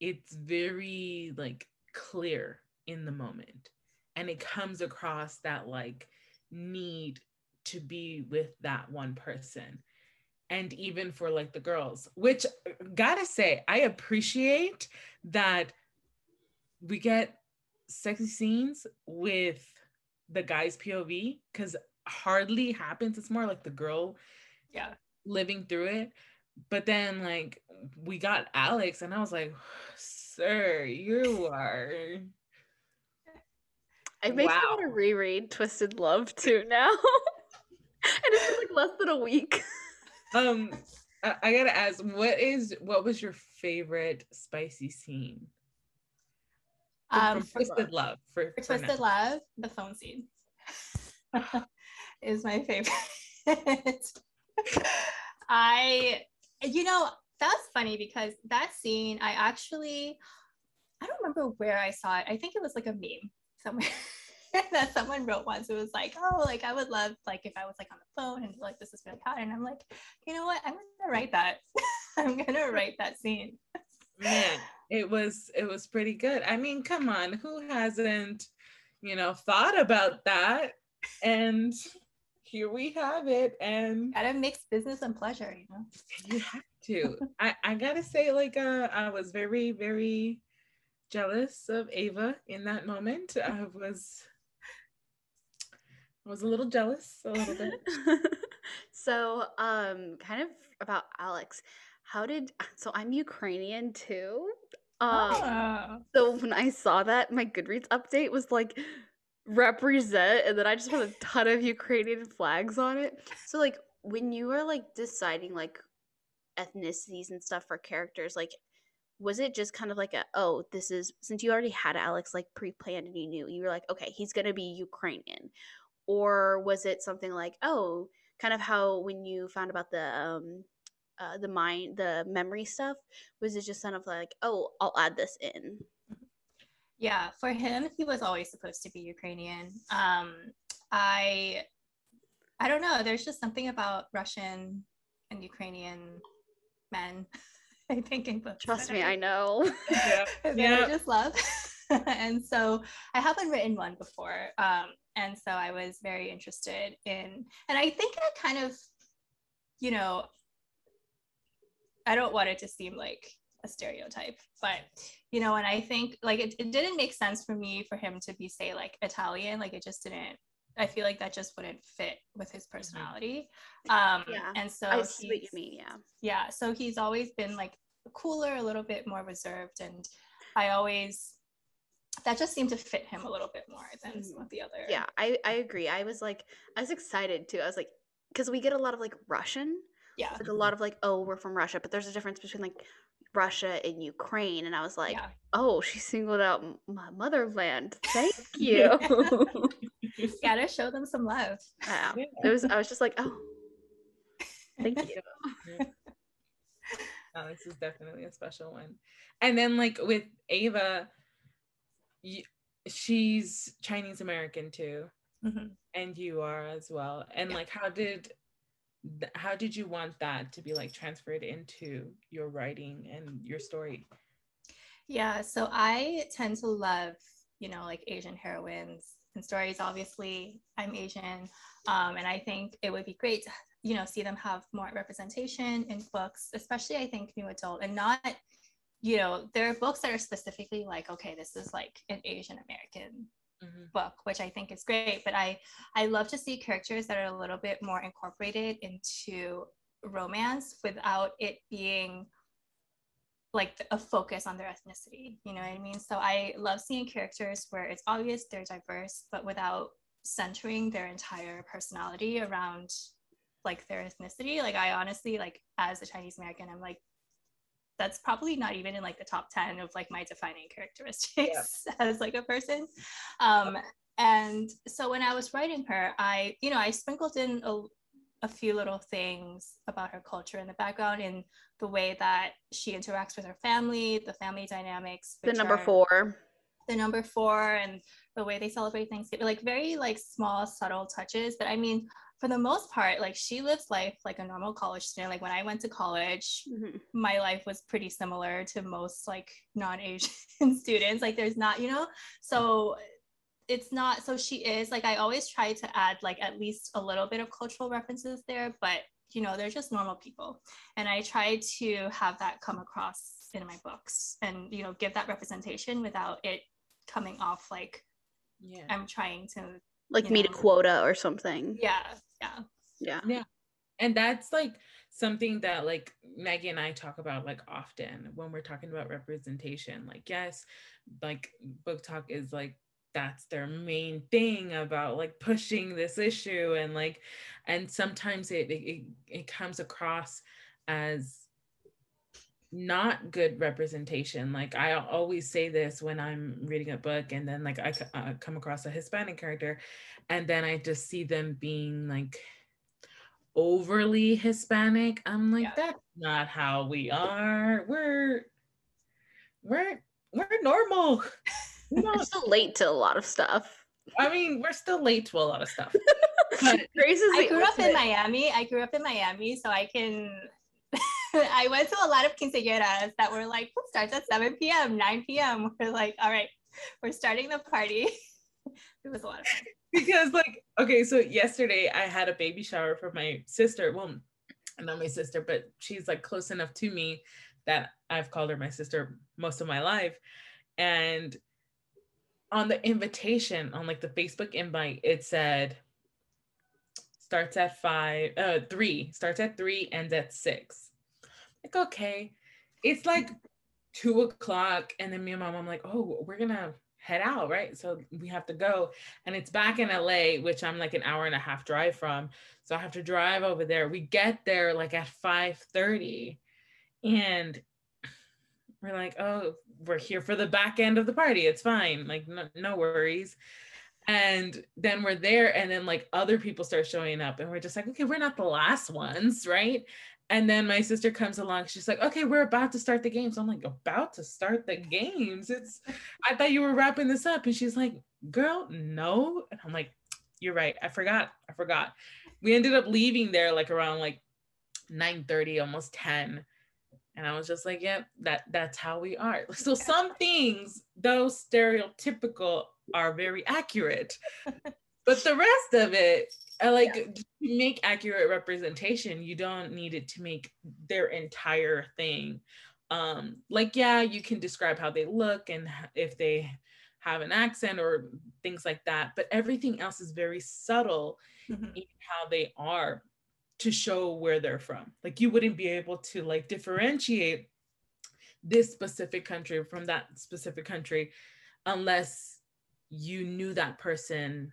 it's very like clear in the moment. And it comes across that like need to be with that one person. And even for like the girls which gotta say i appreciate that we get sexy scenes with the guy's pov because hardly happens it's more like the girl yeah living through it but then like we got alex and i was like sir you are I makes wow. me want to reread Twisted Love too now. and it's been like less than a week. um, I, I, gotta ask, what is what was your favorite spicy scene? Um, for, Twisted Love. For, for, Twisted now. Love, the phone scene is my favorite. I, you know, that's funny because that scene, I actually, I don't remember where I saw it. I think it was like a meme somewhere that someone wrote once. It was like, oh, like I would love like if I was like on the phone and like this is really hot. And I'm like, you know what? I'm gonna write that. I'm gonna write that scene. Man, it was it was pretty good. I mean, come on, who hasn't, you know, thought about that? And here we have it. And gotta mix business and pleasure, you know. You have to. I, I gotta say, like uh I was very, very jealous of Ava in that moment. I was I was a little jealous, a little bit. so, um, kind of about Alex. How did so I'm Ukrainian too. Um, oh. so when I saw that, my Goodreads update was like represent, and then I just put a ton of Ukrainian flags on it. So like when you were like deciding like ethnicities and stuff for characters, like was it just kind of like a oh this is since you already had alex like pre-planned and you knew you were like okay he's gonna be ukrainian or was it something like oh kind of how when you found about the um uh, the mind, the memory stuff? Was it just kind of like, oh, I'll add this in? Yeah, for him, he was always supposed to be Ukrainian. Um, I, I don't know. There's just something about Russian and Ukrainian men. I think in books. Trust me, I know. yeah, yeah. I just love. and so I haven't written one before. Um, and so I was very interested in, and I think I kind of, you know, I don't want it to seem like a stereotype, but you know, and I think like it, it didn't make sense for me for him to be say like Italian, like it just didn't. I feel like that just wouldn't fit with his mm-hmm. personality. Um, yeah, and so I see what you mean. Yeah, yeah. So he's always been like cooler, a little bit more reserved, and I always that just seemed to fit him a little bit more than some mm-hmm. of the other. Yeah, I I agree. I was like I was excited too. I was like because we get a lot of like Russian. Yeah. Like a lot of like oh we're from Russia, but there's a difference between like Russia and Ukraine, and I was like, yeah. oh, she singled out my motherland. Thank you. Gotta show them some love. Yeah. It was. I was just like, oh, thank you. Oh, this is definitely a special one. And then like with Ava, you, she's Chinese American too, mm-hmm. and you are as well. And yeah. like, how did how did you want that to be like transferred into your writing and your story? Yeah, so I tend to love, you know, like Asian heroines and stories. Obviously, I'm Asian, um, and I think it would be great to, you know, see them have more representation in books, especially I think new adult, and not you know, there are books that are specifically like, okay, this is like an Asian American mm-hmm. book, which I think is great. But I I love to see characters that are a little bit more incorporated into romance without it being like a focus on their ethnicity. You know what I mean? So I love seeing characters where it's obvious they're diverse, but without centering their entire personality around like their ethnicity. Like I honestly like as a Chinese American, I'm like that's probably not even in like the top 10 of like my defining characteristics yeah. as like a person. Um and so when i was writing her i you know i sprinkled in a, a few little things about her culture in the background in the way that she interacts with her family the family dynamics the number are, four. The number four and the way they celebrate thanksgiving like very like small subtle touches. But i mean for the most part, like she lives life like a normal college student. Like when I went to college, mm-hmm. my life was pretty similar to most like non-Asian students. Like there's not, you know, so it's not so she is like I always try to add like at least a little bit of cultural references there, but you know, they're just normal people. And I try to have that come across in my books and you know, give that representation without it coming off like yeah. I'm trying to like meet know, a quota or something. Yeah, yeah. Yeah. Yeah. And that's like something that like maggie and i talk about like often when we're talking about representation. Like yes like BookTok is like that's their main thing about like pushing this issue and like and sometimes it it, it comes across as not good representation like i always say this when i'm reading a book and then like i uh, come across a hispanic character and then I just see them being like overly Hispanic. I'm like, yeah. that's not how we are. We're we're we're normal. We're still late to a lot of stuff. I mean, we're still late to a lot of stuff. But Grace is I grew up in Miami. I grew up in Miami, so I can I went to a lot of quinceañeras that were like, starts at 7 p.m., 9 p.m. We're like, all right, we're starting the party. it was a lot of fun because like okay so yesterday i had a baby shower for my sister well not my sister but she's like close enough to me that i've called her my sister most of my life and on the invitation on like the facebook invite it said starts at five uh three starts at three ends at six like okay it's like two o'clock and then me and my mom like oh we're gonna head out, right? So we have to go. And it's back in LA, which I'm like an hour and a half drive from. So I have to drive over there. We get there like at 5:30. And we're like, oh, we're here for the back end of the party. It's fine. Like, no, no worries. And then we're there, and then like other people start showing up, and we're just like, okay, we're not the last ones, right? And then my sister comes along. She's like, okay, we're about to start the games. I'm like, about to start the games. It's, I thought you were wrapping this up. And she's like, girl, no. And I'm like, you're right. I forgot. I forgot. We ended up leaving there like around like 9 30, almost 10. And I was just like, yep, yeah, that that's how we are. So some things, though stereotypical, are very accurate. but the rest of it, I like yeah. to make accurate representation, you don't need it to make their entire thing. Um, like, yeah, you can describe how they look and if they have an accent or things like that, but everything else is very subtle mm-hmm. in how they are to show where they're from. Like you wouldn't be able to like differentiate this specific country from that specific country unless you knew that person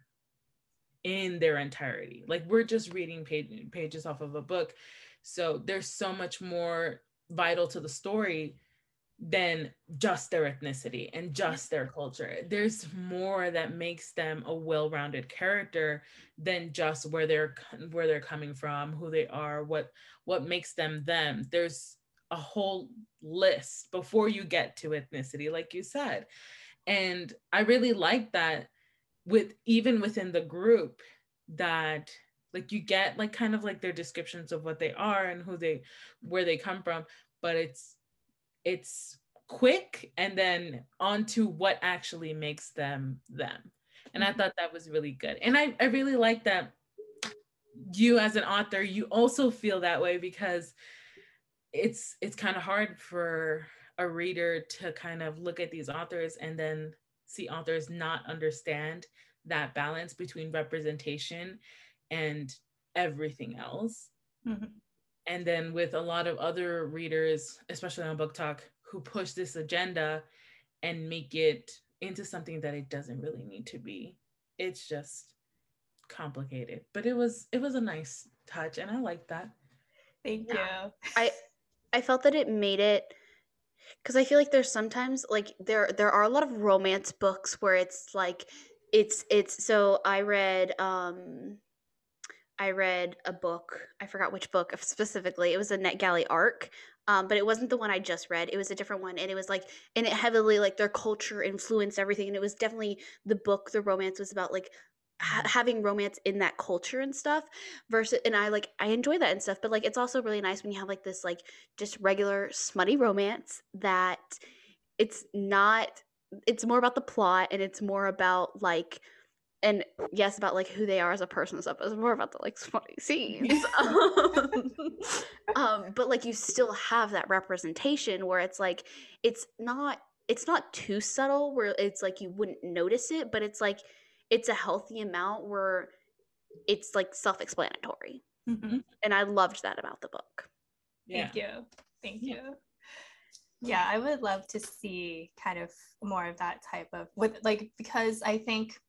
in their entirety. Like we're just reading page, pages off of a book. So there's so much more vital to the story than just their ethnicity and just their culture. There's more that makes them a well-rounded character than just where they're where they're coming from, who they are, what what makes them them. There's a whole list before you get to ethnicity like you said. And I really like that with even within the group that like you get like kind of like their descriptions of what they are and who they where they come from but it's it's quick and then on to what actually makes them them and i mm-hmm. thought that was really good and i, I really like that you as an author you also feel that way because it's it's kind of hard for a reader to kind of look at these authors and then see authors not understand that balance between representation and everything else. Mm-hmm. And then with a lot of other readers, especially on BookTok, who push this agenda and make it into something that it doesn't really need to be. It's just complicated. But it was it was a nice touch and I like that. Thank you. I I felt that it made it because I feel like there's sometimes like there there are a lot of romance books where it's like it's it's so I read um I read a book. I forgot which book specifically. It was a NetGalley arc, um, but it wasn't the one I just read. It was a different one, and it was like, and it heavily like their culture influenced everything. And it was definitely the book. The romance was about like ha- having romance in that culture and stuff. Versus, and I like I enjoy that and stuff. But like, it's also really nice when you have like this like just regular smutty romance that it's not it's more about the plot and it's more about like and yes about like who they are as a person and stuff it's more about the like funny scenes um, um, but like you still have that representation where it's like it's not it's not too subtle where it's like you wouldn't notice it but it's like it's a healthy amount where it's like self-explanatory. Mm-hmm. and i loved that about the book. Yeah. thank you. Thank you. Yeah i would love to see kind of more of that type of with like because i think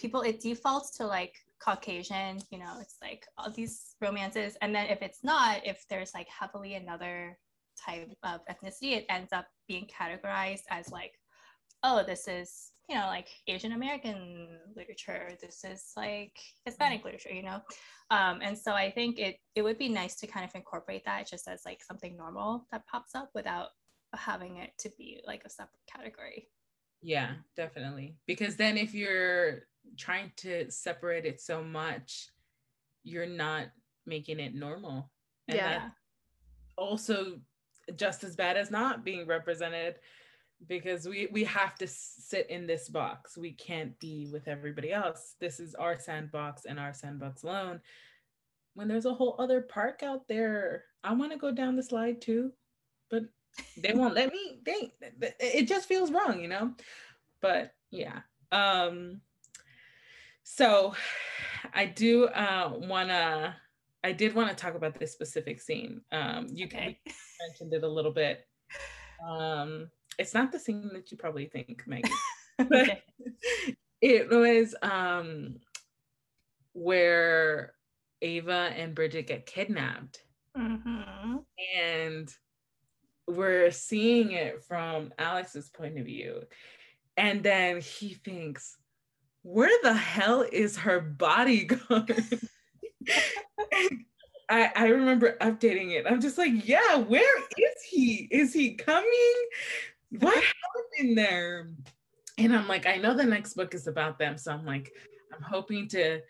people it defaults to like caucasian you know it's like all these romances. And then if it's not if there's like heavily another type of ethnicity it ends up being categorized as like oh this is you know like asian american literature this is like hispanic literature you know um, and so i think it it would be nice to kind of incorporate that just as like something normal that pops up without having it to be like a separate category. Yeah, definitely. Because then if you're trying to separate it so much, you're not making it normal. And yeah. also just as bad as not being represented because we we have to sit in this box. We can't be with everybody else. This is our sandbox and our sandbox alone. When there's a whole other park out there, I want to go down the slide too, but they won't let me they it just feels wrong you know but yeah um so i do uh wanna i did want to talk about this specific scene um you okay. mentioned it a little bit um it's not the scene that you probably think but it was um where ava and bridget get kidnapped mm-hmm. and we're seeing it from Alex's point of view. And then he thinks, where the hell is her body going? I, I remember updating it. I'm just like, yeah, where is he? Is he coming? What happened there? And I'm like, I know the next book is about them. So I'm like, I'm hoping to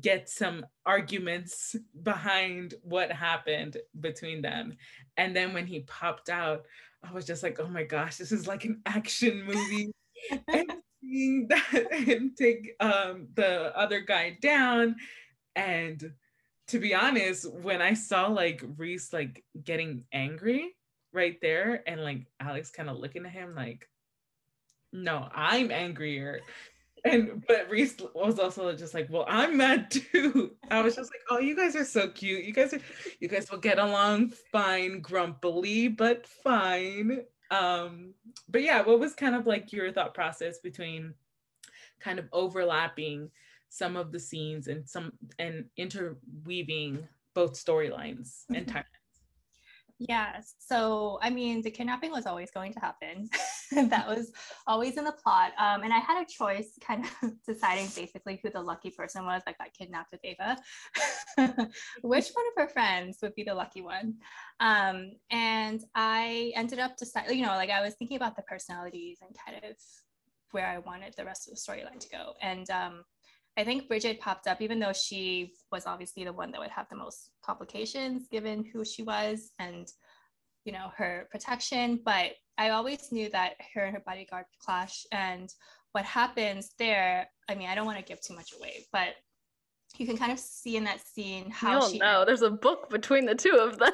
get some arguments behind what happened between them. And then when he popped out, I was just like, oh my gosh, this is like an action movie. and seeing that and take um, the other guy down. And to be honest, when I saw like Reese like getting angry right there and like Alex kind of looking at him like, no, I'm angrier and but Reese was also just like, well, I'm mad too. I was just like, oh, you guys are so cute. You guys are, you guys will get along fine, grumpily, but fine. Um, but yeah, what was kind of like your thought process between kind of overlapping some of the scenes and some and interweaving both storylines and time yeah. So, I mean, the kidnapping was always going to happen. that was always in the plot. Um, and I had a choice kind of deciding basically who the lucky person was that got kidnapped with Ava, which one of her friends would be the lucky one. Um, and I ended up deciding, you know, like I was thinking about the personalities and kind of where I wanted the rest of the storyline to go. And um, I think Bridget popped up, even though she was obviously the one that would have the most complications given who she was and, you know, her protection. But I always knew that her and her bodyguard clash. And what happens there, I mean, I don't want to give too much away, but you can kind of see in that scene how she. No, there's a book between the two of them.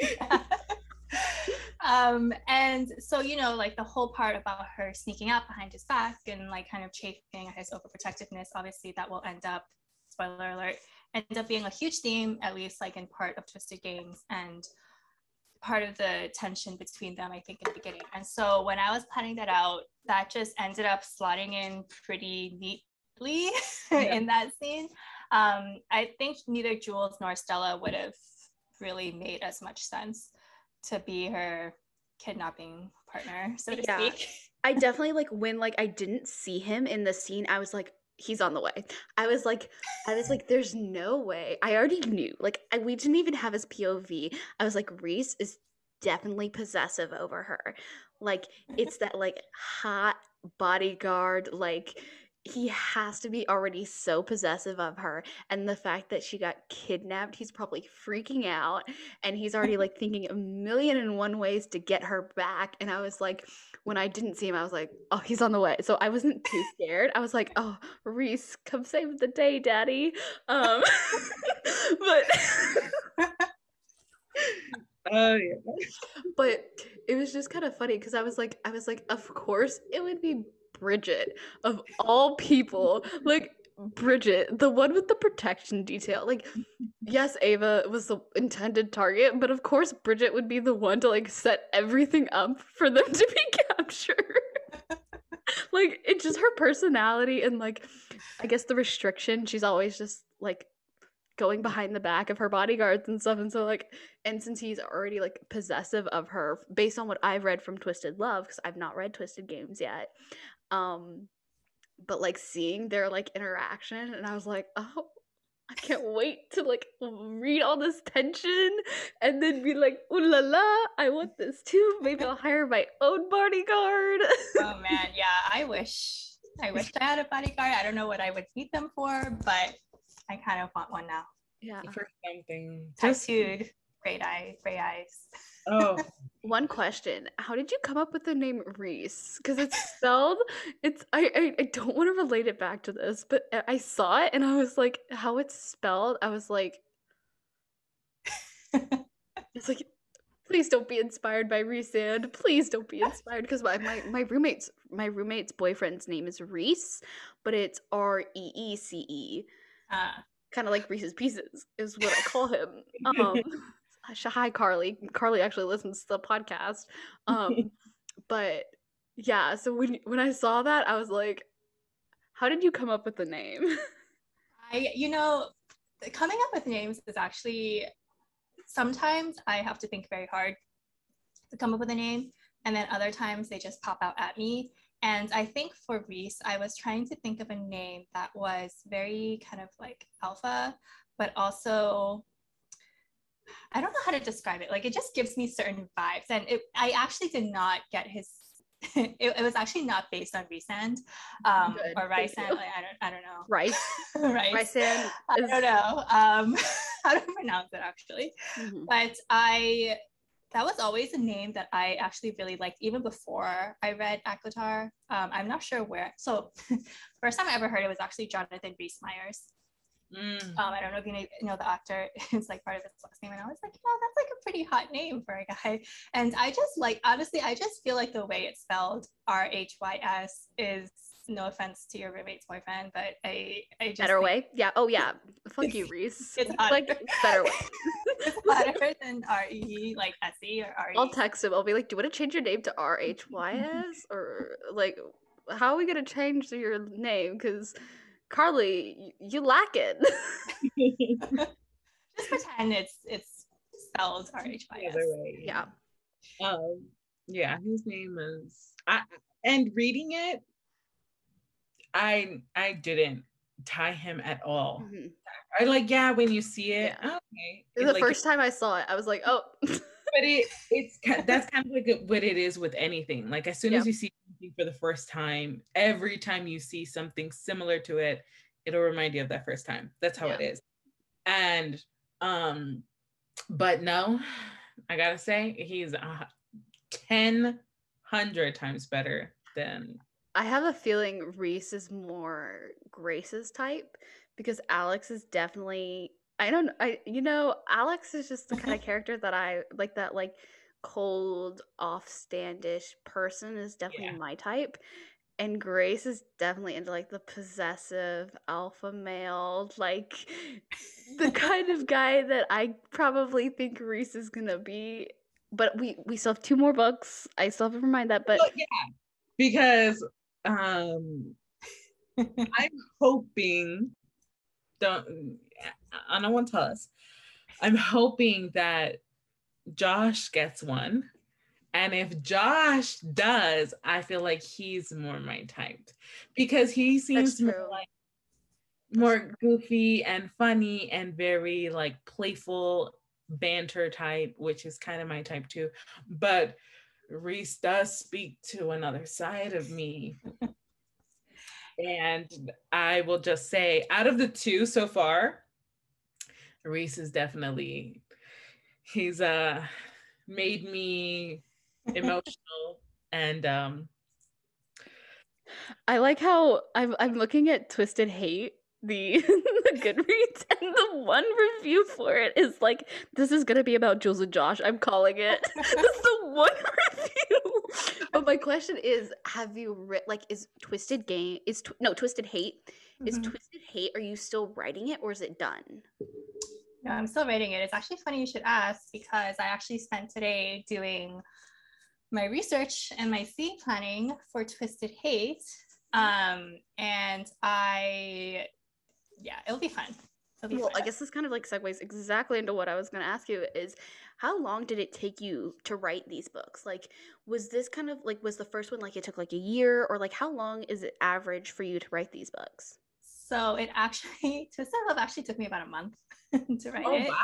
um, and so, you know, like the whole part about her sneaking up behind his back and like kind of chafing at his overprotectiveness, obviously that will end up, spoiler alert, end up being a huge theme, at least like in part of Twisted Games and part of the tension between them, I think, in the beginning. And so when I was planning that out, that just ended up slotting in pretty neatly yeah. in that scene. Um, I think neither Jules nor Stella would have really made as much sense to be her kidnapping partner, so to yeah. speak. I definitely like when like I didn't see him in the scene, I was like, he's on the way. I was like, I was like, there's no way. I already knew. Like I, we didn't even have his POV. I was like, Reese is definitely possessive over her. Like it's that like hot bodyguard, like he has to be already so possessive of her and the fact that she got kidnapped he's probably freaking out and he's already like thinking a million and one ways to get her back and i was like when i didn't see him i was like oh he's on the way. So i wasn't too scared. I was like oh reese come save the day daddy. Um but Oh yeah. But it was just kind of funny because I was like, I was like, of course it would be Bridget of all people. Like Bridget, the one with the protection detail. Like, yes, Ava was the intended target, but of course Bridget would be the one to like set everything up for them to be captured. like, it's just her personality and like I guess the restriction. She's always just like going behind the back of her bodyguards and stuff. And so like and since he's already like possessive of her based on what I've read from Twisted Love, because I've not read Twisted Games yet, um, but like seeing their like interaction, and I was like, oh, I can't wait to like read all this tension and then be like, ooh la la, I want this too. Maybe I'll hire my own bodyguard. oh man, yeah, I wish. I wish I had a bodyguard. I don't know what I would need them for, but I kind of want one now. Yeah. For something. Tattooed, great eye, gray eyes. Oh, one question: How did you come up with the name Reese? Because it's spelled. It's I, I I don't want to relate it back to this, but I saw it and I was like, how it's spelled. I was like, it's like, please don't be inspired by Reese and Please don't be inspired because my, my my roommate's my roommate's boyfriend's name is Reese, but it's R E E C E. Ah. Kind of like Reese's Pieces is what I call him. Um, hi carly. Carly actually listens to the podcast. Um but yeah so when when i saw that i was like how did you come up with the name? I you know coming up with names is actually sometimes i have to think very hard to come up with a name and then other times they just pop out at me. And i think for Reese, i was trying to think of a name that was very kind of like alpha but also I don't know how to describe it. Like it just gives me certain vibes, and it, I actually did not get his. it, it, was actually not based on Rhysand um, or Rice Like, I don't, I don't know. Rice. Rice. Rhysand. Is... I don't know um, how to pronounce it actually, mm-hmm. but I that was always a name that I actually really liked even before I read ACOTAR. Um, I'm not sure where. So, first time I ever heard it was actually Jonathan Rhys Meyers. Mm. Um, I don't know if you know, you know the actor. It's like part of his last name, and I was like, you know, that's like a pretty hot name for a guy. And I just like, honestly, I just feel like the way it's spelled, R H Y S, is no offense to your roommate's boyfriend, but I, I just better way. Yeah. Oh yeah. Fuck you, Reese. It's like better way. it's better than R E like S E or R E. I'll text him. I'll be like, "Do you want to change your name to R H Y S or like, how are we gonna change your name? Because Carly, you lack it. Just pretend it's it's spelled R H Y S. Yeah. Um. Yeah. His name is. I and reading it, I I didn't tie him at all. Mm-hmm. I like yeah when you see it. Yeah. Okay. The like, first time I saw it, I was like, oh. but it it's that's kind of like what it is with anything. Like as soon yeah. as you see for the first time, every time you see something similar to it, it'll remind you of that first time. That's how yeah. it is. And um, but no, I gotta say he's uh, ten hundred times better than. I have a feeling Reese is more Grace's type because Alex is definitely I don't I you know Alex is just the kind of character that I like that like cold, off-standish person is definitely yeah. my type. And Grace is definitely into like the possessive alpha male, like the kind of guy that I probably think Reese is gonna be. But we we still have two more books. I still have to remind that. But well, yeah, because um, I'm hoping. Don't I don't want to tell us. I'm hoping that Josh gets one. And if Josh does, I feel like he's more my type because he seems more like more goofy and funny and very like playful banter type, which is kind of my type too. But Reese does speak to another side of me. and I will just say, out of the two so far, Reese is definitely he's uh made me emotional and um I like how I'm I'm looking at Twisted Hate, the the Goodreads, and the one review for it is like, "This is gonna be about Jules and Josh." I'm calling it. That's the one review. But my question is, have you written like is Twisted Game is tw- no Twisted Hate mm-hmm. is Twisted Hate? Are you still writing it or is it done? No, I'm still writing it. It's actually funny you should ask because I actually spent today doing my research and my scene planning for Twisted Hate. Um, and I, yeah, it'll be fun. It'll be well, fun. I guess this kind of like segues exactly into what I was going to ask you is how long did it take you to write these books? Like, was this kind of like, was the first one like it took like a year or like how long is it average for you to write these books? So it actually, Twisted Love actually took me about a month. To write oh, it. Wow.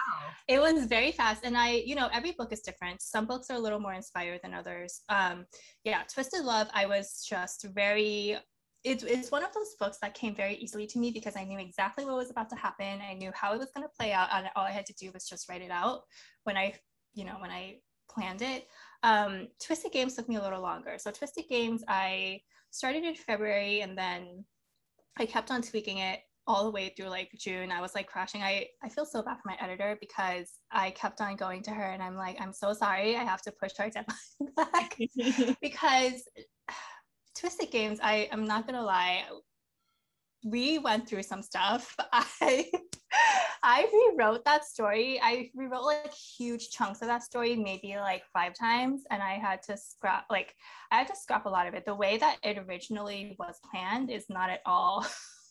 It was very fast. And I, you know, every book is different. Some books are a little more inspired than others. Um, yeah, Twisted Love, I was just very it, it's one of those books that came very easily to me because I knew exactly what was about to happen. I knew how it was going to play out, and all I had to do was just write it out when I, you know, when I planned it. Um, Twisted Games took me a little longer. So Twisted Games, I started in February, and then I kept on tweaking it all the way through like June, I was like crashing. I, I feel so bad for my editor because I kept on going to her and I'm like, I'm so sorry. I have to push our deadline back because Twisted Games, I I am not gonna lie, we went through some stuff. I I rewrote that story. I rewrote like huge chunks of that story, maybe like five times, and I had to scrap like I had to scrap a lot of it. The way that it originally was planned is not at all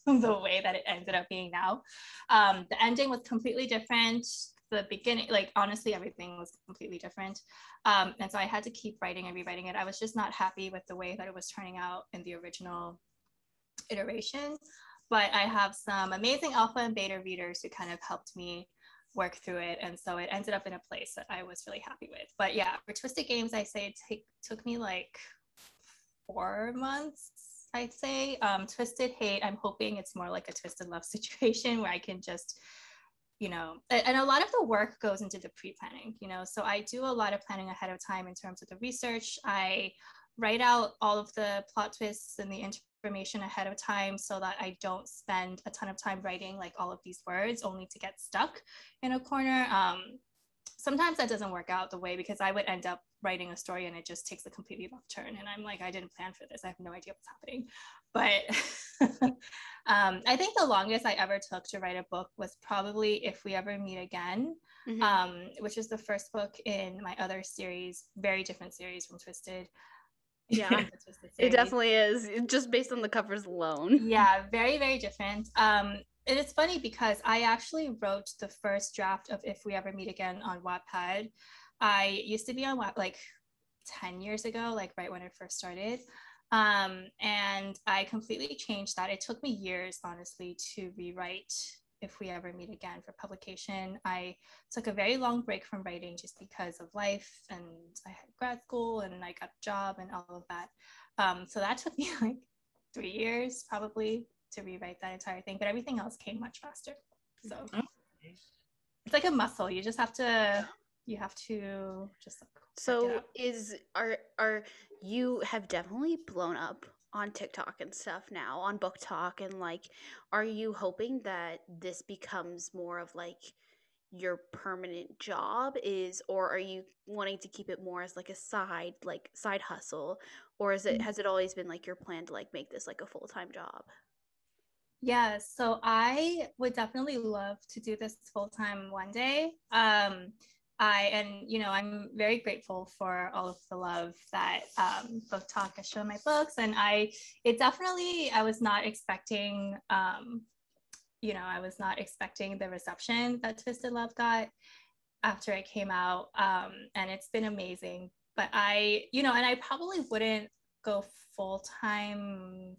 the way that it ended up being now. Um, the ending was completely different. The beginning, like honestly, everything was completely different. Um, and so I had to keep writing and rewriting it. I was just not happy with the way that it was turning out in the original iteration. But I have some amazing alpha and beta readers who kind of helped me work through it. And so it ended up in a place that I was really happy with. But yeah, for Twisted Games, I say it take, took me like four months, I'd say. Um, Twisted Hate, I'm hoping it's more like a Twisted Love situation where I can just, you know, and a lot of the work goes into the pre planning, you know. So I do a lot of planning ahead of time in terms of the research. I write out all of the plot twists and the information ahead of time so that I don't spend a ton of time writing like all of these words only to get stuck in a corner. Um, sometimes that doesn't work out the way because I would end up writing a story and it just takes a completely left turn. And I'm like, I didn't plan for this. I have no idea what's happening. But um, I think the longest I ever took to write a book was probably If We Ever Meet Again, mm-hmm. um, which is the first book in my other series, very different series from Twisted. Yeah, it definitely is just based on the covers alone. Yeah, very, very different. Um, and it's funny because I actually wrote the first draft of If We Ever Meet Again on Wattpad. I used to be on like 10 years ago, like right when I first started. Um, and I completely changed that. It took me years, honestly, to rewrite If We Ever Meet Again for publication. I took a very long break from writing just because of life, and I had grad school and I got a job and all of that. Um, so that took me like three years probably to rewrite that entire thing, but everything else came much faster. So it's like a muscle. You just have to you have to just like so is are are you have definitely blown up on TikTok and stuff now on BookTok and like are you hoping that this becomes more of like your permanent job is or are you wanting to keep it more as like a side like side hustle or is it mm-hmm. has it always been like your plan to like make this like a full-time job yeah, so I would definitely love to do this full time one day. Um, I and you know I'm very grateful for all of the love that um, BookTok has shown my books, and I it definitely I was not expecting. Um, you know, I was not expecting the reception that Twisted Love got after it came out, um, and it's been amazing. But I, you know, and I probably wouldn't go full time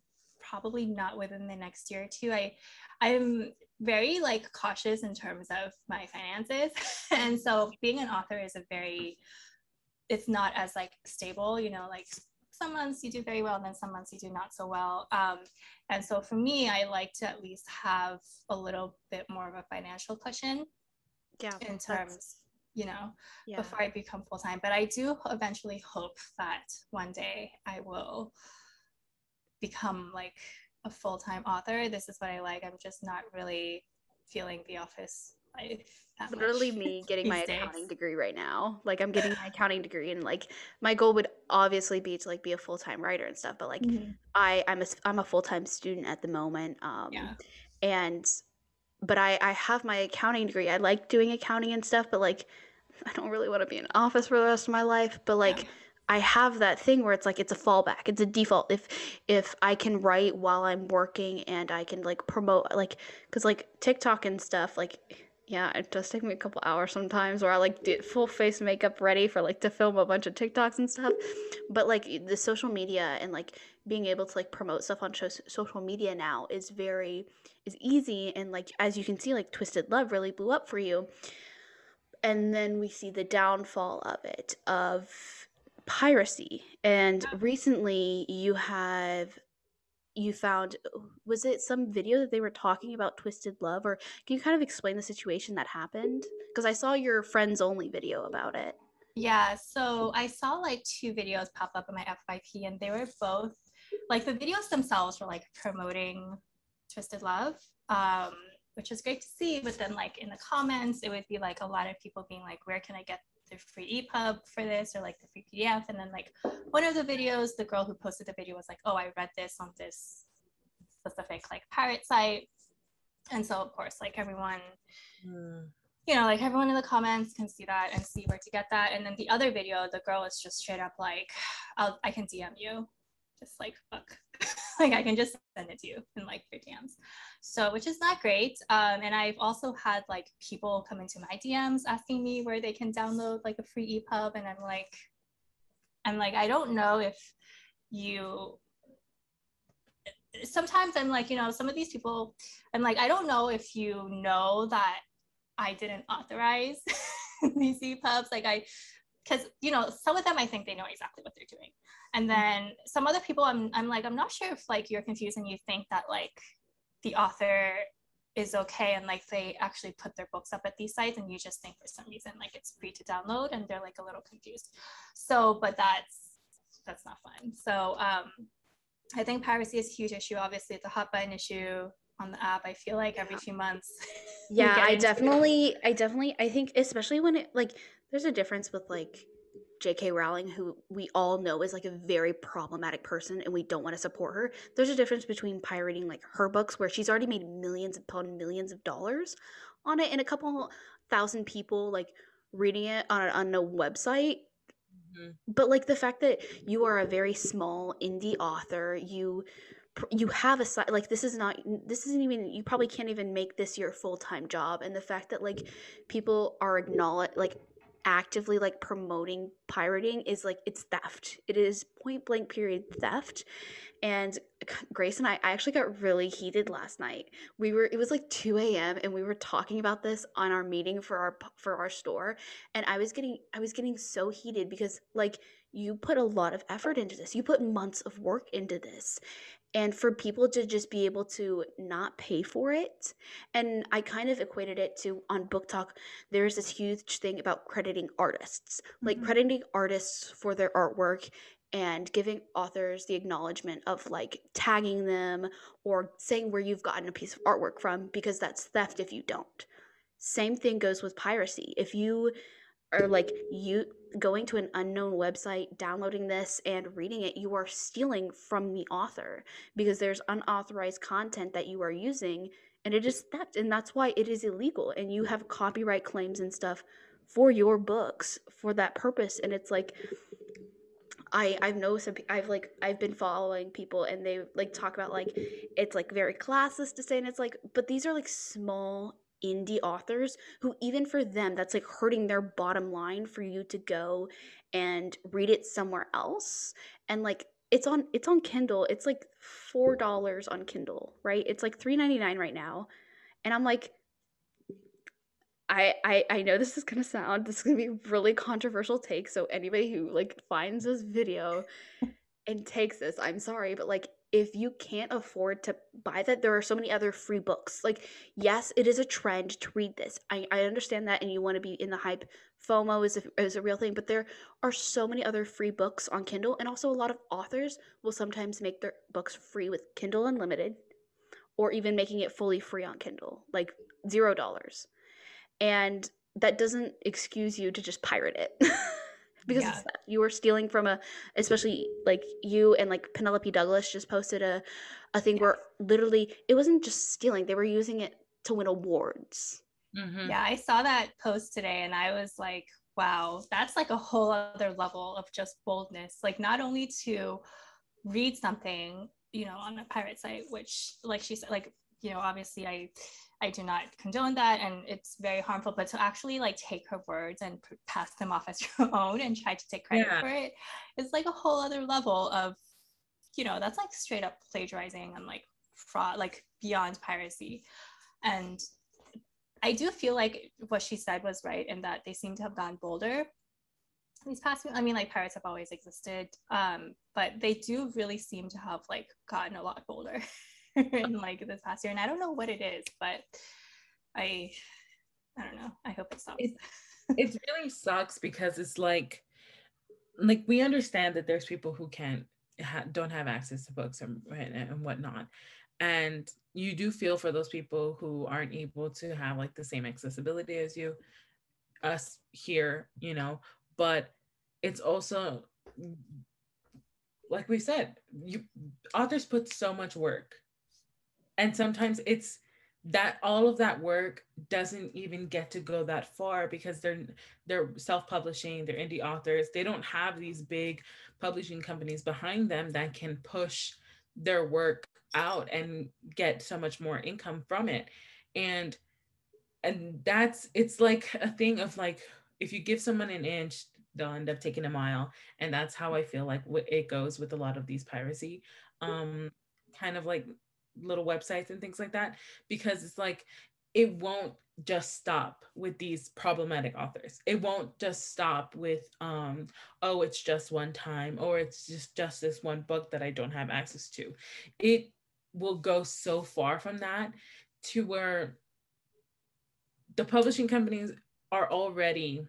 probably not within the next year or two. I I'm very like cautious in terms of my finances. and so being an author is a very it's not as like stable, you know, like some months you do very well and then some months you do not so well. Um, and so for me, I like to at least have a little bit more of a financial cushion yeah, in terms, you know, yeah. before I become full time. But I do eventually hope that one day I will become like a full-time author this is what i like i'm just not really feeling the office life literally me getting my days. accounting degree right now like i'm getting my accounting degree and like my goal would obviously be to like be a full-time writer and stuff but like mm-hmm. i i'm a i'm a full-time student at the moment um yeah. and but i i have my accounting degree i like doing accounting and stuff but like i don't really want to be in office for the rest of my life but like yeah I have that thing where it's like it's a fallback. It's a default. If if I can write while I'm working and I can like promote like cuz like TikTok and stuff like yeah, it does take me a couple hours sometimes where I like get full face makeup ready for like to film a bunch of TikToks and stuff. But like the social media and like being able to like promote stuff on social media now is very is easy and like as you can see like Twisted Love really blew up for you. And then we see the downfall of it of piracy. And recently you have you found was it some video that they were talking about twisted love? Or can you kind of explain the situation that happened? Because i saw your friends only video about it. Yeah so i saw like two videos pop up in my fyp and they were both like the videos themselves were like promoting twisted love um which is great to see but then like in the comments it would be like a lot of people being like where can i get the free EPUB for this or like the free PDF. And then like one of the videos, the girl who posted the video was like, oh, I read this on this specific like pirate site. And so of course, like everyone, mm. you know, like everyone in the comments can see that and see where to get that. And then the other video, the girl is just straight up like, I'll, I can DM you, just like fuck. like I can just send it to you in like 50 DMs. So which is not great. Um, and I've also had like people come into my DMs asking me where they can download like a free EPUB, and I'm like, I'm like, I don't know if you. Sometimes I'm like, you know, some of these people, I'm like, I don't know if you know that I didn't authorize these EPUBs. Like I, because you know, some of them I think they know exactly what they're doing, and mm-hmm. then some other people I'm I'm like I'm not sure if like you're confused and you think that like the author is okay and like they actually put their books up at these sites and you just think for some reason like it's free to download and they're like a little confused. So but that's that's not fun. So um i think piracy is a huge issue. Obviously it's a hot button issue on the app. I feel like every few months yeah i definitely it. i definitely i think especially when it like there's a difference with like J.K. Rowling, who we all know is like a very problematic person and we don't want to support her. There's a difference between pirating like her books, where she's already made millions upon millions of dollars on it, and a couple thousand people like reading it on a, on a website. Mm-hmm. But like the fact that you are a very small indie author, you you have a side like this is not this isn't even you probably can't even make this your full-time job and the fact that like people are acknowledge like actively like promoting pirating is like it's theft. It is point blank period theft. And Grace and I, I actually got really heated last night. We were it was like 2 a.m. and we were talking about this on our meeting for our for our store. And I was getting I was getting so heated because like you put a lot of effort into this. You put months of work into this and for people to just be able to not pay for it and i kind of equated it to on BookTok there's this huge thing about crediting artists like mm-hmm. crediting artists for their artwork and giving authors the acknowledgement of like tagging them or saying where you've gotten a piece of artwork from because that's theft if you don't same thing goes with piracy if you are like you going to an unknown website, downloading this and reading it, you are stealing from the author because there's unauthorized content that you are using and it is theft and that's why it is illegal and you have copyright claims and stuff for your books for that purpose and it's like I I've know some I've like I've been following people and they like talk about like it's like very classless to say and it's like but these are like small indie authors who even for them that's like hurting their bottom line for you to go and read it somewhere else. And like it's on it's on kindle. It's like four dollars on kindle right? It's like 3.99 right now. And i'm like I, I I know this is gonna sound this is gonna be really controversial take. So anybody who like finds this video and takes this, I'm sorry, but like if you can't afford to buy that, there are so many other free books. Like, yes, it is a trend to read this. I, I understand that, and you want to be in the hype. FOMO is a, is a real thing, but there are so many other free books on Kindle, and also a lot of authors will sometimes make their books free with Kindle Unlimited, or even making it fully free on Kindle, like zero dollars. And that doesn't excuse you to just pirate it. because yeah. you were stealing from a especially like you and like Penelope Douglas just posted a a thing yeah. where literally it wasn't just stealing they were using it to win awards mm-hmm. yeah I saw that post today and I was like wow that's like a whole other level of just boldness like not only to read something you know on a pirate site which like she said like you know obviously I I do not condone that and it's very harmful. But to actually like take her words and p- pass them off as your own and try to take credit yeah. for it is like a whole other level of, you know, that's like straight up plagiarizing and like fraud, like beyond piracy. And I do feel like what she said was right in that they seem to have gone bolder these past i mean like pirates have always existed um, but they do really seem to have like gotten a lot bolder in like this past year and i don't know what it is but i i don't know. I hope it stops. It, it really sucks because it's like like we understand that there's people who can't ha- don't have access to books and, and, and whatnot and you do feel for those people who aren't able to have like the same accessibility as you us here you know but it's also like we said you authors put so much work and sometimes it's that all of that work doesn't even get to go that far because they're they're self-publishing they're indie authors. They don't have these big publishing companies behind them that can push their work out and get so much more income from it. And and that's it's like a thing of like if you give someone an inch they'll end up taking a mile. And that's how i feel like it goes with a lot of these piracy um kind of like little websites and things like that because it's like it won't just stop with these problematic authors. It won't just stop with um oh it's just one time or it's just just this one book that I don't have access to. It will go so far from that to where the publishing companies are already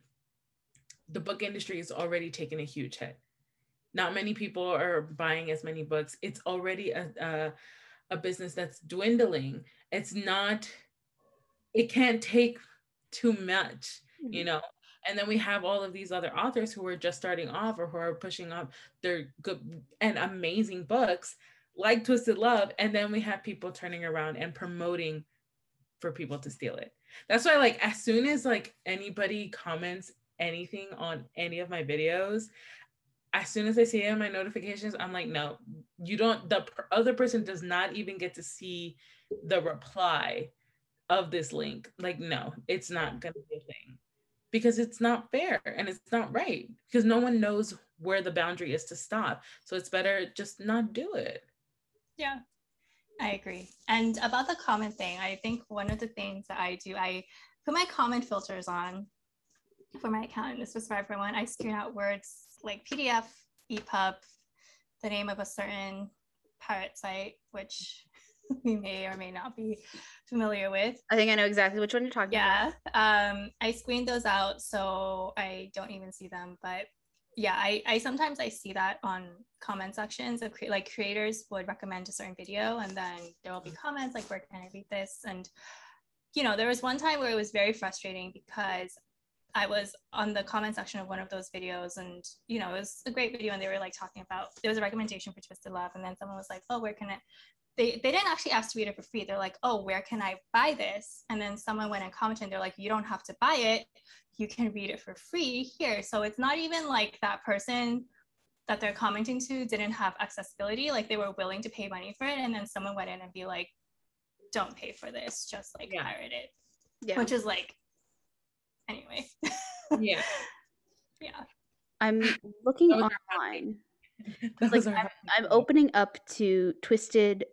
the book industry is already taking a huge hit. Not many people are buying as many books. It's already a, a, a business that's dwindling. It's not it can't take too much, you mm-hmm. know. And then we have all of these other authors who are just starting off or who are pushing up their good and amazing books like Twisted Love. And then we have people turning around and promoting for people to steal it. That's why, like, as soon as like anybody comments anything on any of my videos, as soon as I see it in my notifications, I'm like, no, you don't. The other person does not even get to see the reply of this link. Like, no, it's not going to be a thing because it's not fair and it's not right because no one knows where the boundary is to stop. So it's better just not do it. Yeah, I agree. And about the comment thing, I think one of the things that I do, I put my comment filters on for my account. And this was for everyone. I screen out words like PDF, EPUB, the name of a certain pirate site, which we may or may not be familiar with. I think I know exactly which one you're talking yeah, about. Yeah. Um, I screened those out so I don't even see them. But yeah, I, I sometimes I see that on comment sections of cre- like creators would recommend a certain video and then there will be comments like where can I read this? And you know, there was one time where it was very frustrating because I was on the comment section of one of those videos and you know it was a great video and they were like talking about there was a recommendation for Twisted Love and then someone was like oh where can it they, they didn't actually ask to read it for free. They're like, oh, where can I buy this? And then someone went and commented, and they're like, you don't have to buy it. You can read it for free here. So it's not even like that person that they're commenting to didn't have accessibility. Like they were willing to pay money for it. And then someone went in and be like, don't pay for this, just like yeah. pirate it. Yeah. Which is like, anyway. yeah. Yeah. I'm looking online. like I'm, I'm, opening up to Twisted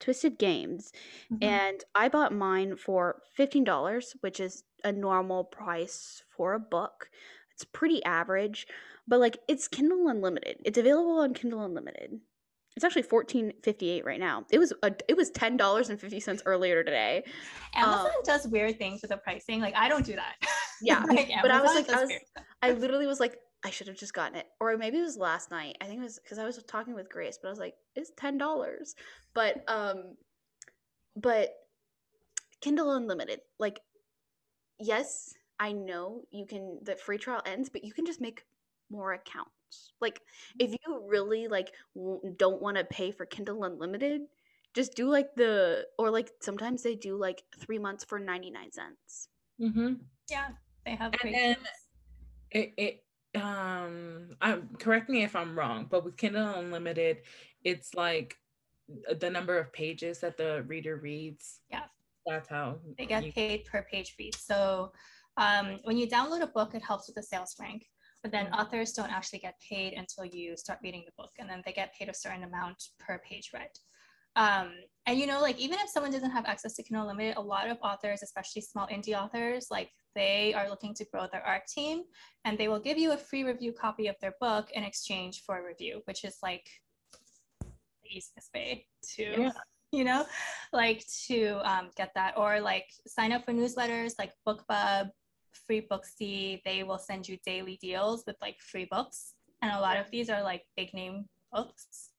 Twisted Games, mm-hmm. and I bought mine for fifteen dollars, which is a normal price for a book. It's pretty average, but like it's Kindle Unlimited. It's available on Kindle Unlimited. It's actually fourteen fifty eight right now. It was a, it was ten dollars and fifty cents earlier today. Amazon um, does weird things with the pricing. Like I don't do that. Yeah, like, but I was like, I was, I literally was like, I should have just gotten it. Or maybe it was last night. I think it was because I was talking with Grace, but I was like, it's ten dollars. But um but Kindle Unlimited, like yes, I know you can the free trial ends, but you can just make more accounts. Like if you really like w- don't want to pay for Kindle Unlimited, just do like the or like sometimes they do like 3 months for 99 cents. Mhm. Yeah, they have and then it, it um I'm correct me if I'm wrong, but with Kindle Unlimited, it's like the number of pages that the reader reads. Yeah. That's how they get you... paid per page read. So um, when you download a book, it helps with the sales rank. But then mm-hmm. authors don't actually get paid until you start reading the book, and then they get paid a certain amount per page read. Um, and you know, like even if someone doesn't have access to Kindle Unlimited, a lot of authors, especially small indie authors, like they are looking to grow their ARC team, and they will give you a free review copy of their book in exchange for a review, which is like the easiest way to, yeah. you know, like to um, get that, or like sign up for newsletters like BookBub, Free Booksy. They will send you daily deals with like free books, and a lot of these are like big name books.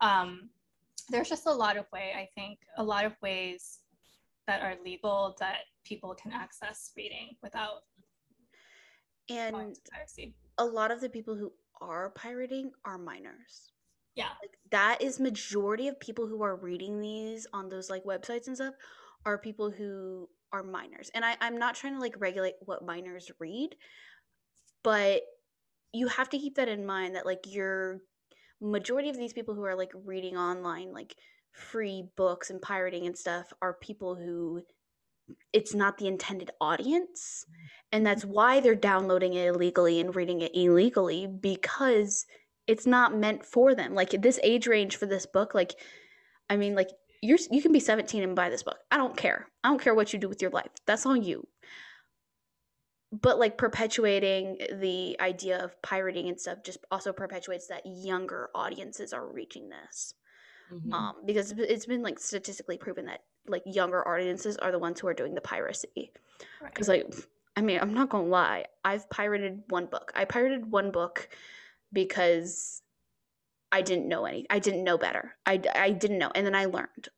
Um, there's just a lot of way i think a lot of ways that are legal that people can access reading without and a lot of the people who are pirating are minors yeah like that is majority of people who are reading these on those like websites and stuff are people who are minors and I, i'm not trying to like regulate what minors read but you have to keep that in mind that like you're majority of these people who are like reading online like free books and pirating and stuff are people who it's not the intended audience and that's why they're downloading it illegally and reading it illegally because it's not meant for them. Like this age range for this book like i mean like you're you can be 17 and buy this book. I don't care. I don't care what you do with your life. That's on you. But like perpetuating the idea of pirating and stuff just also perpetuates that younger audiences are reaching this. Mm-hmm. Um, because it's been like statistically proven that like younger audiences are the ones who are doing the piracy. Because right. like I mean, I'm not gonna lie, I've pirated one book. I pirated one book because I didn't know any. I didn't know better. I, I didn't know, and then I learned.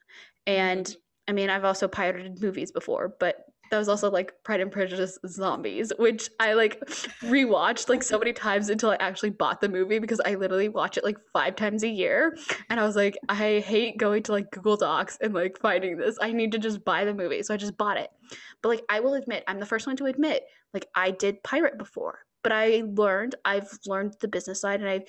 And mm-hmm. I mean, I've also pirated movies before, but that was also like Pride and Prejudice Zombies, which I like rewatched like so many times until I actually bought the movie because I literally watch it like five times a year. And I was like, I hate going to like Google Docs and like finding this. I need to just buy the movie. So I just bought it. But like, I will admit, I'm the first one to admit, like, I did pirate before, but I learned, I've learned the business side and I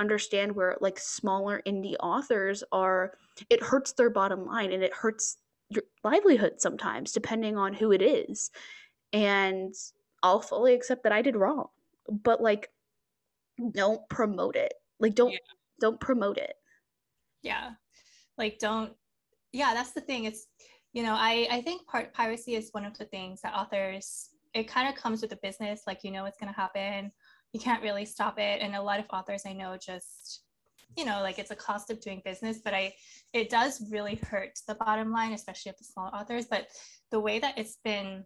understand where like smaller indie authors are, it hurts their bottom line and it hurts your livelihood sometimes, depending on who it is. And I'll fully accept that I did wrong. But like don't promote it. Like don't yeah. don't promote it. Yeah. Like don't yeah, that's the thing. It's you know, I I think part piracy is one of the things that authors it kind of comes with the business like you know it's going to happen. You can't really stop it. And a lot of authors I know just you know like it's a cost of doing business but i it does really hurt the bottom line especially of the small authors. But the way that it's been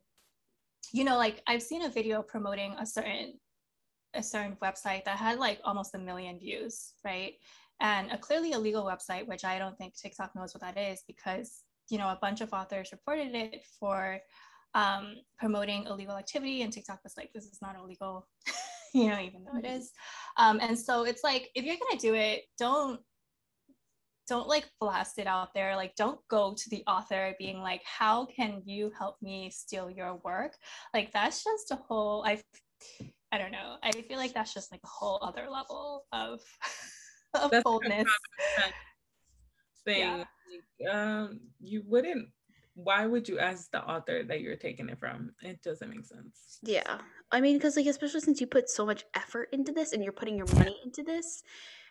you know like i've seen a video promoting a certain a certain website that had like almost a million views right? And a clearly illegal website which i don't think tiktok knows what that is because you know a bunch of authors reported it for um, promoting illegal activity. And tiktok was like this is not illegal you know, even though it is. Um, and so it's like if you're gonna do it, don't don't like blast it out there. Like don't go to the author being like, how can you help me steal your work? Like that's just a whole I I don't know. I feel like that's just like a whole other level of of that's boldness. Thing. Yeah. Um, you wouldn't why would you ask the author that you're taking it from? It doesn't make sense. Yeah. I mean, because like especially since you put so much effort into this and you're putting your money into this,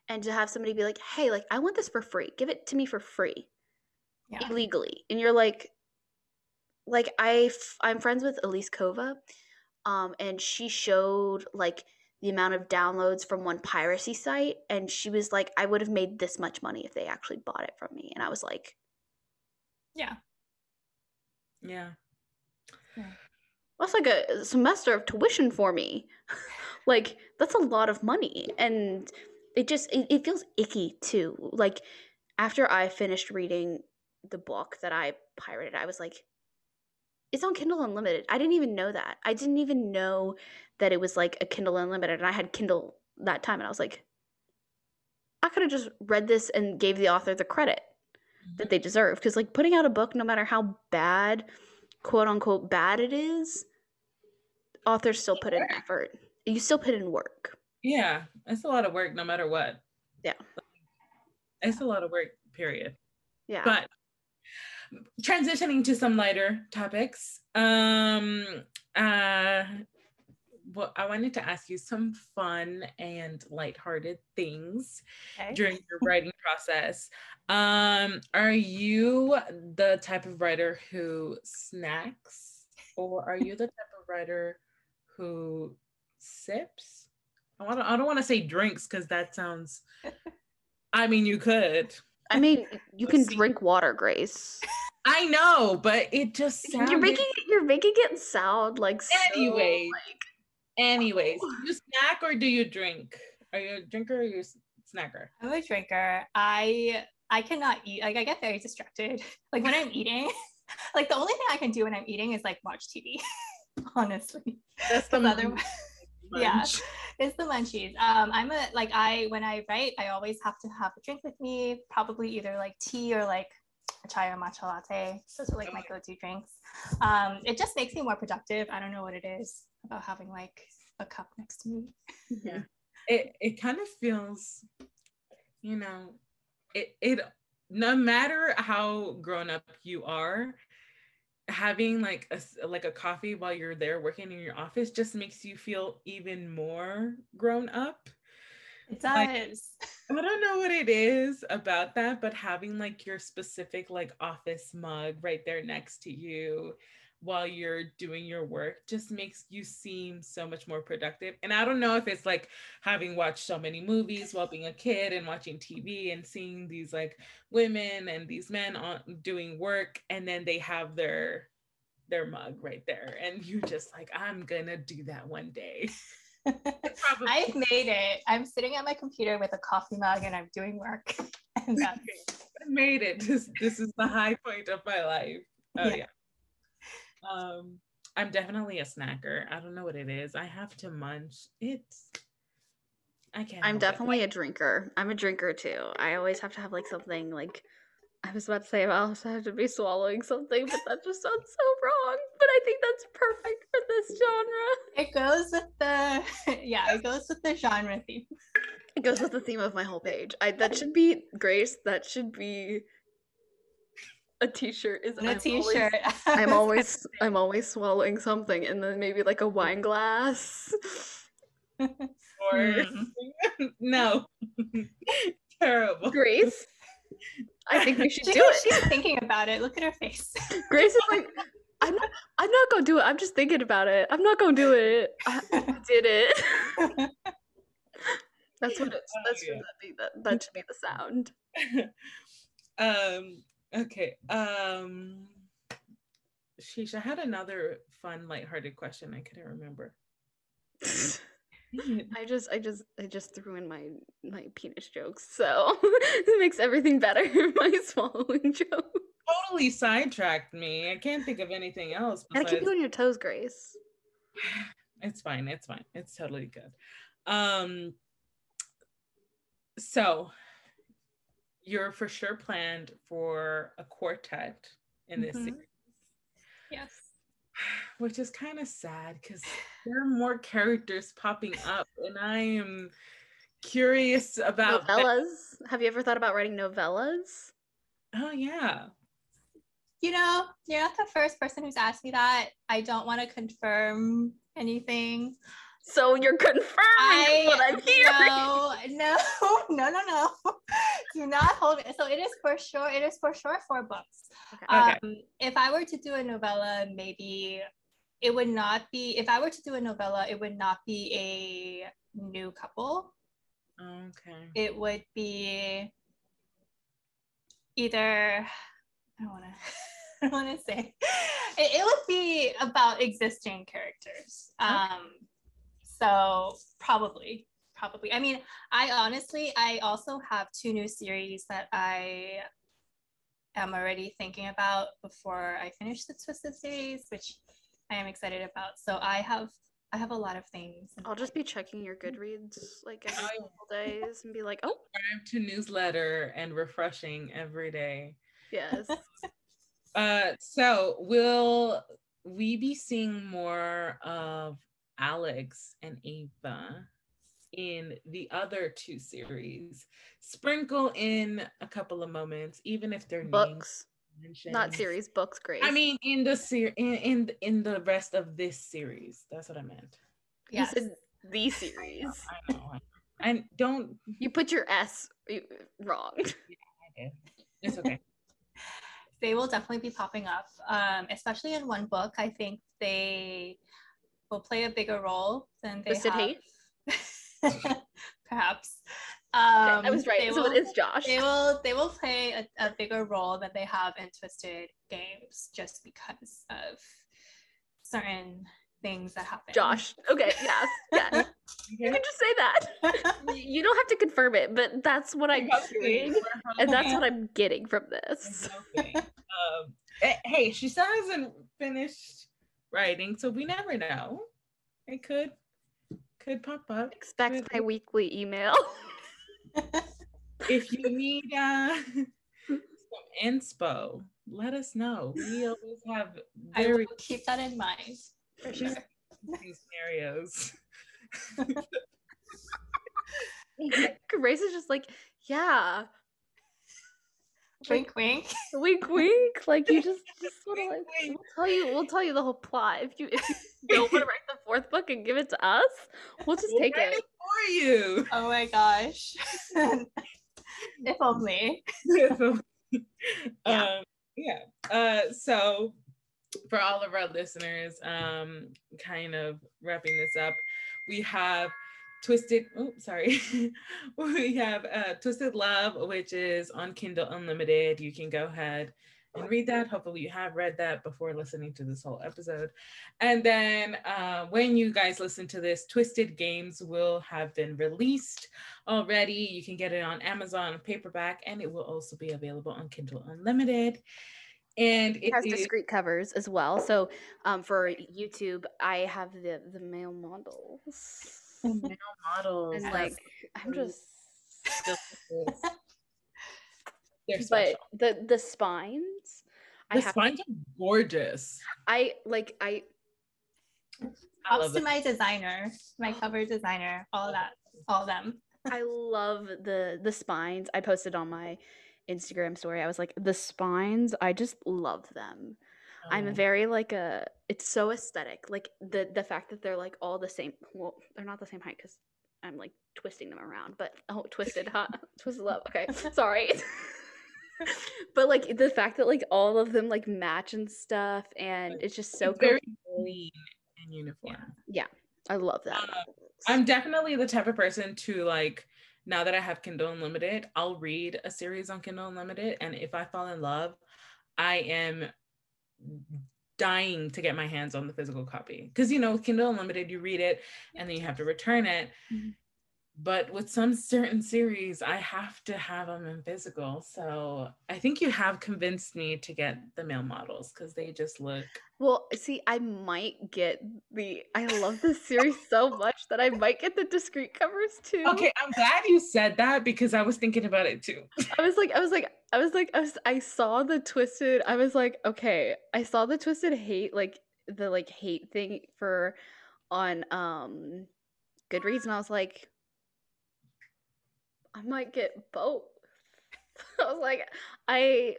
and to have somebody be like, "Hey, like I want this for free. Give it to me for free, yeah. illegally," and you're like, like I f- I'm friends with Elise Kova, um, and she showed like the amount of downloads from one piracy site, and she was like, "I would have made this much money if they actually bought it from me," and I was like, "Yeah, yeah." yeah that's like a semester of tuition for me. like that's a lot of money and it just it, it feels icky too. Like after I finished reading the book that I pirated, I was like it's on Kindle Unlimited. I didn't even know that. I didn't even know that it was like a Kindle Unlimited and I had Kindle that time and I was like I could have just read this and gave the author the credit that they deserve because like putting out a book no matter how bad quote unquote bad it is, authors still put in effort. You still put in work. Yeah, it's a lot of work no matter what. Yeah. It's a lot of work, period. Yeah. But transitioning to some lighter topics. Um uh well, I wanted to ask you some fun and lighthearted things okay. during your writing process. Um, are you the type of writer who snacks, or are you the type of writer who sips? I don't, I don't want to say drinks because that sounds. I mean, you could. I mean, you can drink water, Grace. I know, but it just sounded... you're making you're making it sound like anyways. So, like... Anyways, do you snack or do you drink? Are you a drinker or you a snacker? I'm a drinker. I I cannot eat. Like I get very distracted. Like when I'm eating, like the only thing I can do when I'm eating is like watch TV. Honestly, that's the other. yeah, it's the munchies. Um, I'm a like I when I write, I always have to have a drink with me. Probably either like tea or like a chai or matcha latte. Those are like my go-to drinks. Um, it just makes me more productive. I don't know what it is about having like a cup next to me. yeah, it it kind of feels, you know, it it no matter how grown up you are having like a like a coffee while you're there working in your office just makes you feel even more grown up. It does. I don't know what it is about that, but having like your specific like office mug right there next to you while you're doing your work just makes you seem so much more productive. And I don't know if it's like having watched so many movies while being a kid and watching TV and seeing these like women and these men on doing work and then they have their their mug right there and you just like I'm going to do that one day. I've made it. I'm sitting at my computer with a coffee mug and I'm doing work. and that's I made it. This this is the high point of my life. Oh yeah. yeah. Um, I'm definitely a snacker. I don't know what it is. I have to munch. It's I can't. I'm definitely it. a drinker. I'm a drinker too. I always have to have like something like I was about to say I also have to be swallowing something, but that just sounds so wrong. But I think that's perfect for this genre. It goes with the yeah, it goes with the genre theme. It goes with the theme of my whole page. I that should be Grace. That should be a t-shirt is a t-shirt. Always, I'm always I'm always swallowing something and then maybe like a wine glass. or mm. no. Terrible. Grace. I think we should she, do it. She's thinking about it. Look at her face. Grace is like, I'm not, I'm not gonna do it. I'm just thinking about it. I'm not gonna do it. I, I did it. That's what it's. Oh, that's yeah. that, be, that, that should be the sound. um. Okay. Um. Sheesh, I had another fun, lighthearted question. I couldn't remember. I just I just I just threw in my my penis jokes, so it makes everything better. my swallowing joke totally sidetracked me. I can't think of anything else. Besides... Gotta keep you on your toes, Grace. It's fine. It's fine. It's totally good. Um. So, you're for sure planned for a quartet in this mm-hmm. series. Yes which is kind of sad because there are more characters popping up, and I am curious about novellas. That. Have you ever thought about writing novellas? Oh yeah. You know, you're not the first person who's asked me that. I don't want to confirm anything. So you're confirming I, what I'm hearing. No, no, no, no, no. Do not hold it. So it is for sure. It is for sure four books. Okay. Um, okay. If I were to do a novella, maybe it would not be. If I were to do a novella, it would not be a new couple. Okay. It would be either. I don't want to. I want to say. It, it, would be about existing characters. Um, so probably, probably. I mean, I honestly, I also have two new series that I am already thinking about before I finish the Twisted series, which I am excited about. So I have I have a lot of things. I'll just be checking your Goodreads like every couple days and be like, oh, subscribe to newsletter and refreshing every day. Yes. uh, so will we be seeing more of Alex and Ava in the other two series. Sprinkle in a couple of moments, even if they're books, not series books. Great. I mean, in the series, in, in in the rest of this series. That's what I meant. Yes, the series. I know. And don't you put your S wrong? Yeah, it's okay. they will definitely be popping up, um, especially in one book. I think they will play a bigger role than they the have. Perhaps. Um, I was right. So will, it is Josh. They will they will play a, a bigger role than they have in Twisted Games just because of certain things that happen. Josh. Okay, yes. Yeah. you can just say that. you don't have to confirm it, but that's what I'm hearing. And that's what I'm getting from this. um, hey, she still hasn't finished writing, so we never know. It could could pop up. Expect could. my weekly email. if you need uh, some inspo, let us know. We always have very I will keep that in mind for sure. scenarios. Grace is just like, yeah. Wink, wink, wink, wink. Like you just, just sort of like we'll tell you, we'll tell you the whole plot. If you, if you don't want to write the fourth book and give it to us, we'll just we'll take it. it for you. Oh my gosh! if only. yeah. Um, yeah. Uh, so for all of our listeners, um, kind of wrapping this up, we have Twisted, oh, sorry. we have uh, Twisted Love, which is on Kindle Unlimited. You can go ahead and read that. Hopefully, you have read that before listening to this whole episode. And then uh, when you guys listen to this, Twisted Games will have been released already. You can get it on Amazon paperback, and it will also be available on Kindle Unlimited and it, it has is, discrete covers as well. So um, for YouTube, I have the the male models male models. And like, I'm just. They're special. But the the spines, the spines to, are gorgeous. I like I. Props to my designer, my cover designer, all that, all them. I love the the spines. I posted on my Instagram story. I was like, the spines. I just love them. I'm oh. very like a. It's so aesthetic. Like the the fact that they're like all the same. Well, they're not the same height because I'm like twisting them around. But oh, twisted, huh? twisted love. Okay, sorry. but like the fact that like all of them like match and stuff, and it's just so it's very clean and uniform. Yeah. yeah, I love that. Uh, I'm definitely the type of person to like now that I have Kindle Unlimited, I'll read a series on Kindle Unlimited. And if I fall in love, I am dying to get my hands on the physical copy. Because you know with kindle unlimited you read it and then you have to return it. Mm-hmm but with some certain series i have to have them in physical so i think you have convinced me to get the male models because they just look well see i might get the i love this series so much that i might get the discrete covers too. Okay i'm glad you said that because i was thinking about it too. I was like i was like i was like I, was, I saw the twisted i was like okay i saw the twisted hate like the like hate thing for on um goodreads and i was like I might get both. I was like, I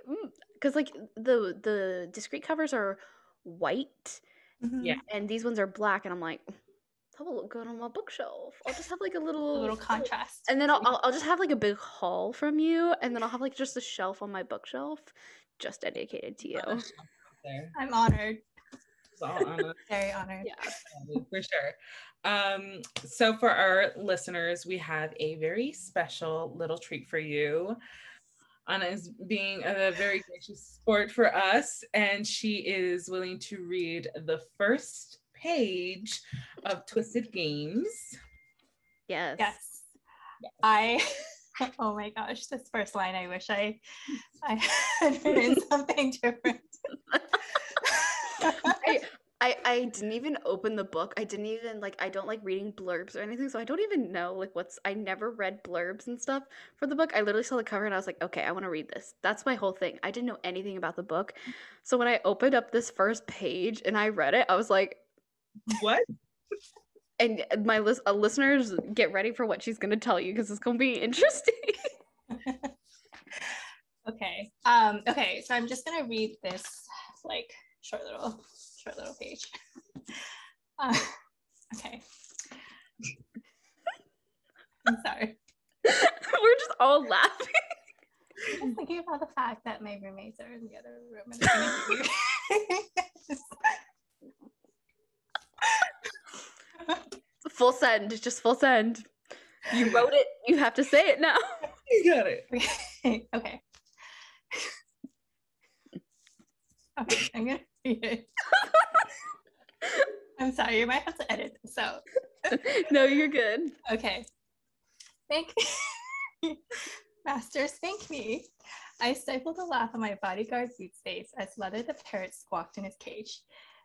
because mm, like the the discrete covers are white, mm-hmm. yeah, and these ones are black, and I'm like, that will look good on my bookshelf. I'll just have like a little a little contrast, and then I'll, I'll, I'll just have like a big haul from you, and then I'll have like just a shelf on my bookshelf, just dedicated to you. I'm honored. Very honored. Yeah, for sure. Um, so for our listeners, we have a very special little treat for you. Ana is being a very gracious sport for us, and she is willing to read the first page of Twisted Games. Yes. Yes. yes. I oh my gosh, this first line I wish I I had written something different. I, I I didn't even open the book. I didn't even like I don't like reading blurbs or anything, so I don't even know like what's I never read blurbs and stuff for the book. I literally saw the cover and I was like, "Okay, I want to read this." That's my whole thing. I didn't know anything about the book. So when I opened up this first page and I read it, I was like, "What?" and my list uh, listeners get ready for what she's going to tell you because it's going to be interesting. okay. Um okay, so I'm just going to read this like short little short little page. Uh, okay. I'm sorry. We're just all laughing. I'm thinking about the fact that my roommates are in the other room. full send, just full send. You wrote it. You have to say it now. You got it. Okay. okay. Okay, I'm gonna read it. I'm sorry, you might have to edit this out. no, you're good. Okay. Thank you. Masters, thank me. I stifled a laugh on my bodyguard's Booth's face as Leather the parrot squawked in his cage.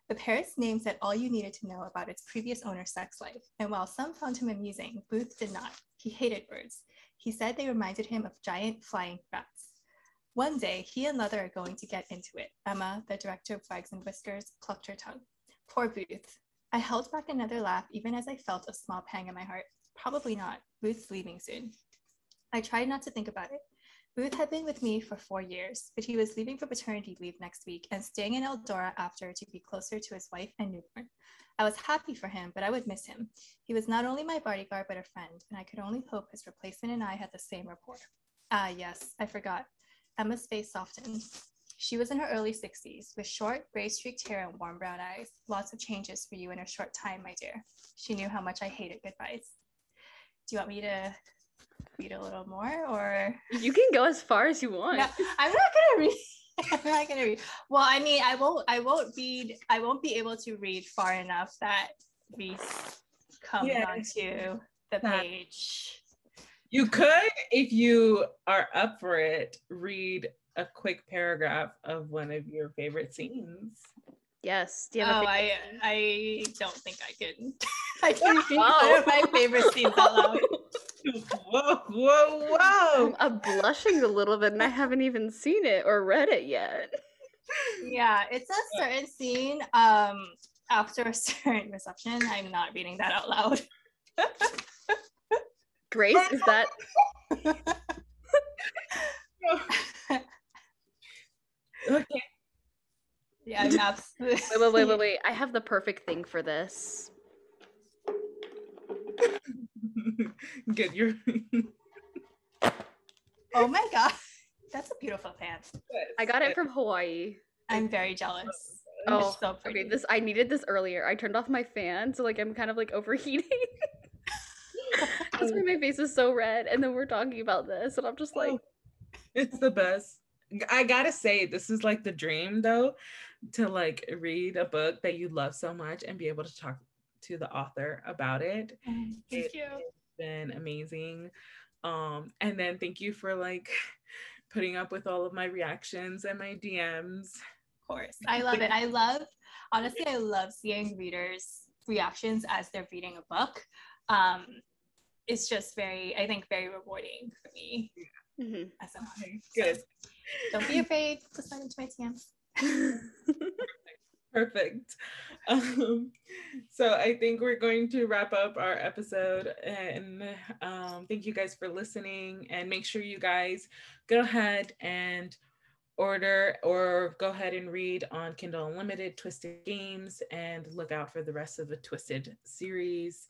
The parrot's name said all you needed to know about its previous owner's sex life, and while some found him amusing, Booth did not. He hated birds. He said they reminded him of giant flying rats. One day, he and Leather are going to get into it. Emma, the director of Wags and Whiskers, clucked her tongue. Poor Booth. I held back another laugh even as I felt a small pang in my heart. Probably not. Booth's leaving soon. I tried not to think about it. Booth had been with me for four years, but he was leaving for paternity leave next week and staying in Eldorra after to be closer to his wife and newborn. I was happy for him, but I would miss him. He was not only my bodyguard, but a friend, and I could only hope his replacement and I had the same rapport. Ah, yes, I forgot. Emma's face softened. She was in her early 60s, with short, gray streaked hair and warm brown eyes. Lots of changes for you in a short time, my dear. She knew how much I hated goodbyes. Do you want me to read a little more or you can go as far as you want no, i'm not gonna read i'm not gonna read well i mean i won't i won't read i won't be able to read far enough that we come yeah. onto the page you could if you are up for it read a quick paragraph of one of your favorite scenes Yes. Do you have oh, I I don't think I can. I can read one of my favorite scenes out loud. whoa, whoa, whoa. I'm blushing a little bit and I haven't even seen it or read it yet. Yeah, it's a certain scene. Um, after a certain reception, I'm not reading that out loud. Grace, is that okay. Yeah, I'm absolutely. wait, wait, wait, wait, wait. I have the perfect thing for this. Get your. oh my god, that's a beautiful pants. I got it from Hawaii. I'm very jealous. Oh, so okay. This I needed this earlier. I turned off my fan, so like I'm kind of like overheating. That's why my face is so red, and then we're talking about this, and I'm just like, it's the best. I gotta say, this is like the dream though, to like read a book that you love so much and be able to talk to the author about it. Thank it, you. It's been amazing. Um, and then thank you for like putting up with all of my reactions and my DMs. Of course. I love it. I love honestly, I love seeing readers' reactions as they're reading a book. Um, it's just very, I think, very rewarding for me. Mm-hmm. As a Good. So, don't be afraid to slide into my DMs. Perfect. Um, so I think we're going to wrap up our episode and um, thank you guys for listening and make sure you guys go ahead and order or go ahead and read on Kindle Unlimited Twisted Games and look out for the rest of the Twisted series.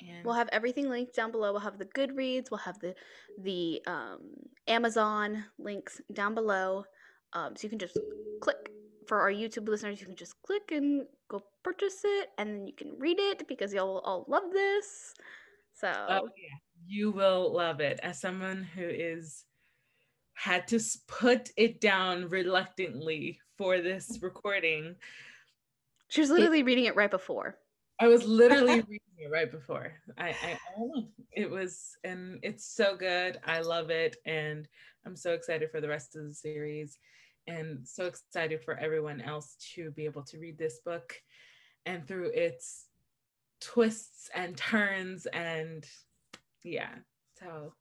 And we'll have everything linked down below. We'll have the Goodreads. We'll have the the um, Amazon links down below, um, so you can just click for our YouTube listeners, you can just click and go purchase it, and then you can read it because y'all will all love this. So, oh, yeah. you will love it. As someone who is had to put it down reluctantly for this recording, she was literally it, reading it right before. I was literally reading it right before. I, I, I. It was, and it's so good. I love it, and I'm so excited for the rest of the series and so excited for everyone else to be able to read this book and through its twists and turns and yeah so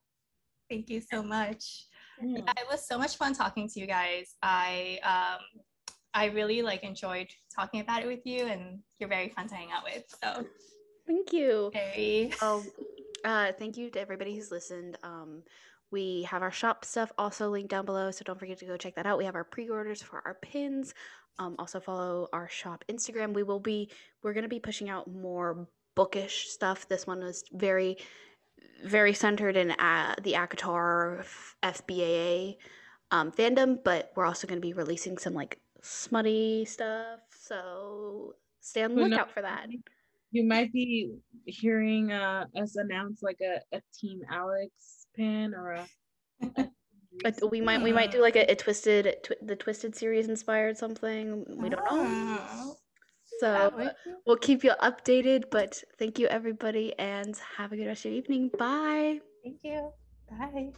thank you so much yeah. it was so much fun talking to you guys i um i really like enjoyed talking about it with you and you're very fun to hang out with so thank you very oh uh thank you to everybody who's listened um we have our shop stuff also linked down below, so don't forget to go check that out. We have our pre-orders for our pins. Um, also follow our shop Instagram. We will be we're gonna be pushing out more bookish stuff. This one was very very centered in uh, the ACOTAR FBAA um, fandom, but we're also going to be releasing some like smutty stuff. So stay on the lookout for that. You might be hearing uh, us announce like a, a Team Alex pin or a, a we might we might do like a, a twisted tw- the twisted series inspired something we don't know oh. so we'll keep you updated but thank you everybody and have a good rest of your evening bye thank you bye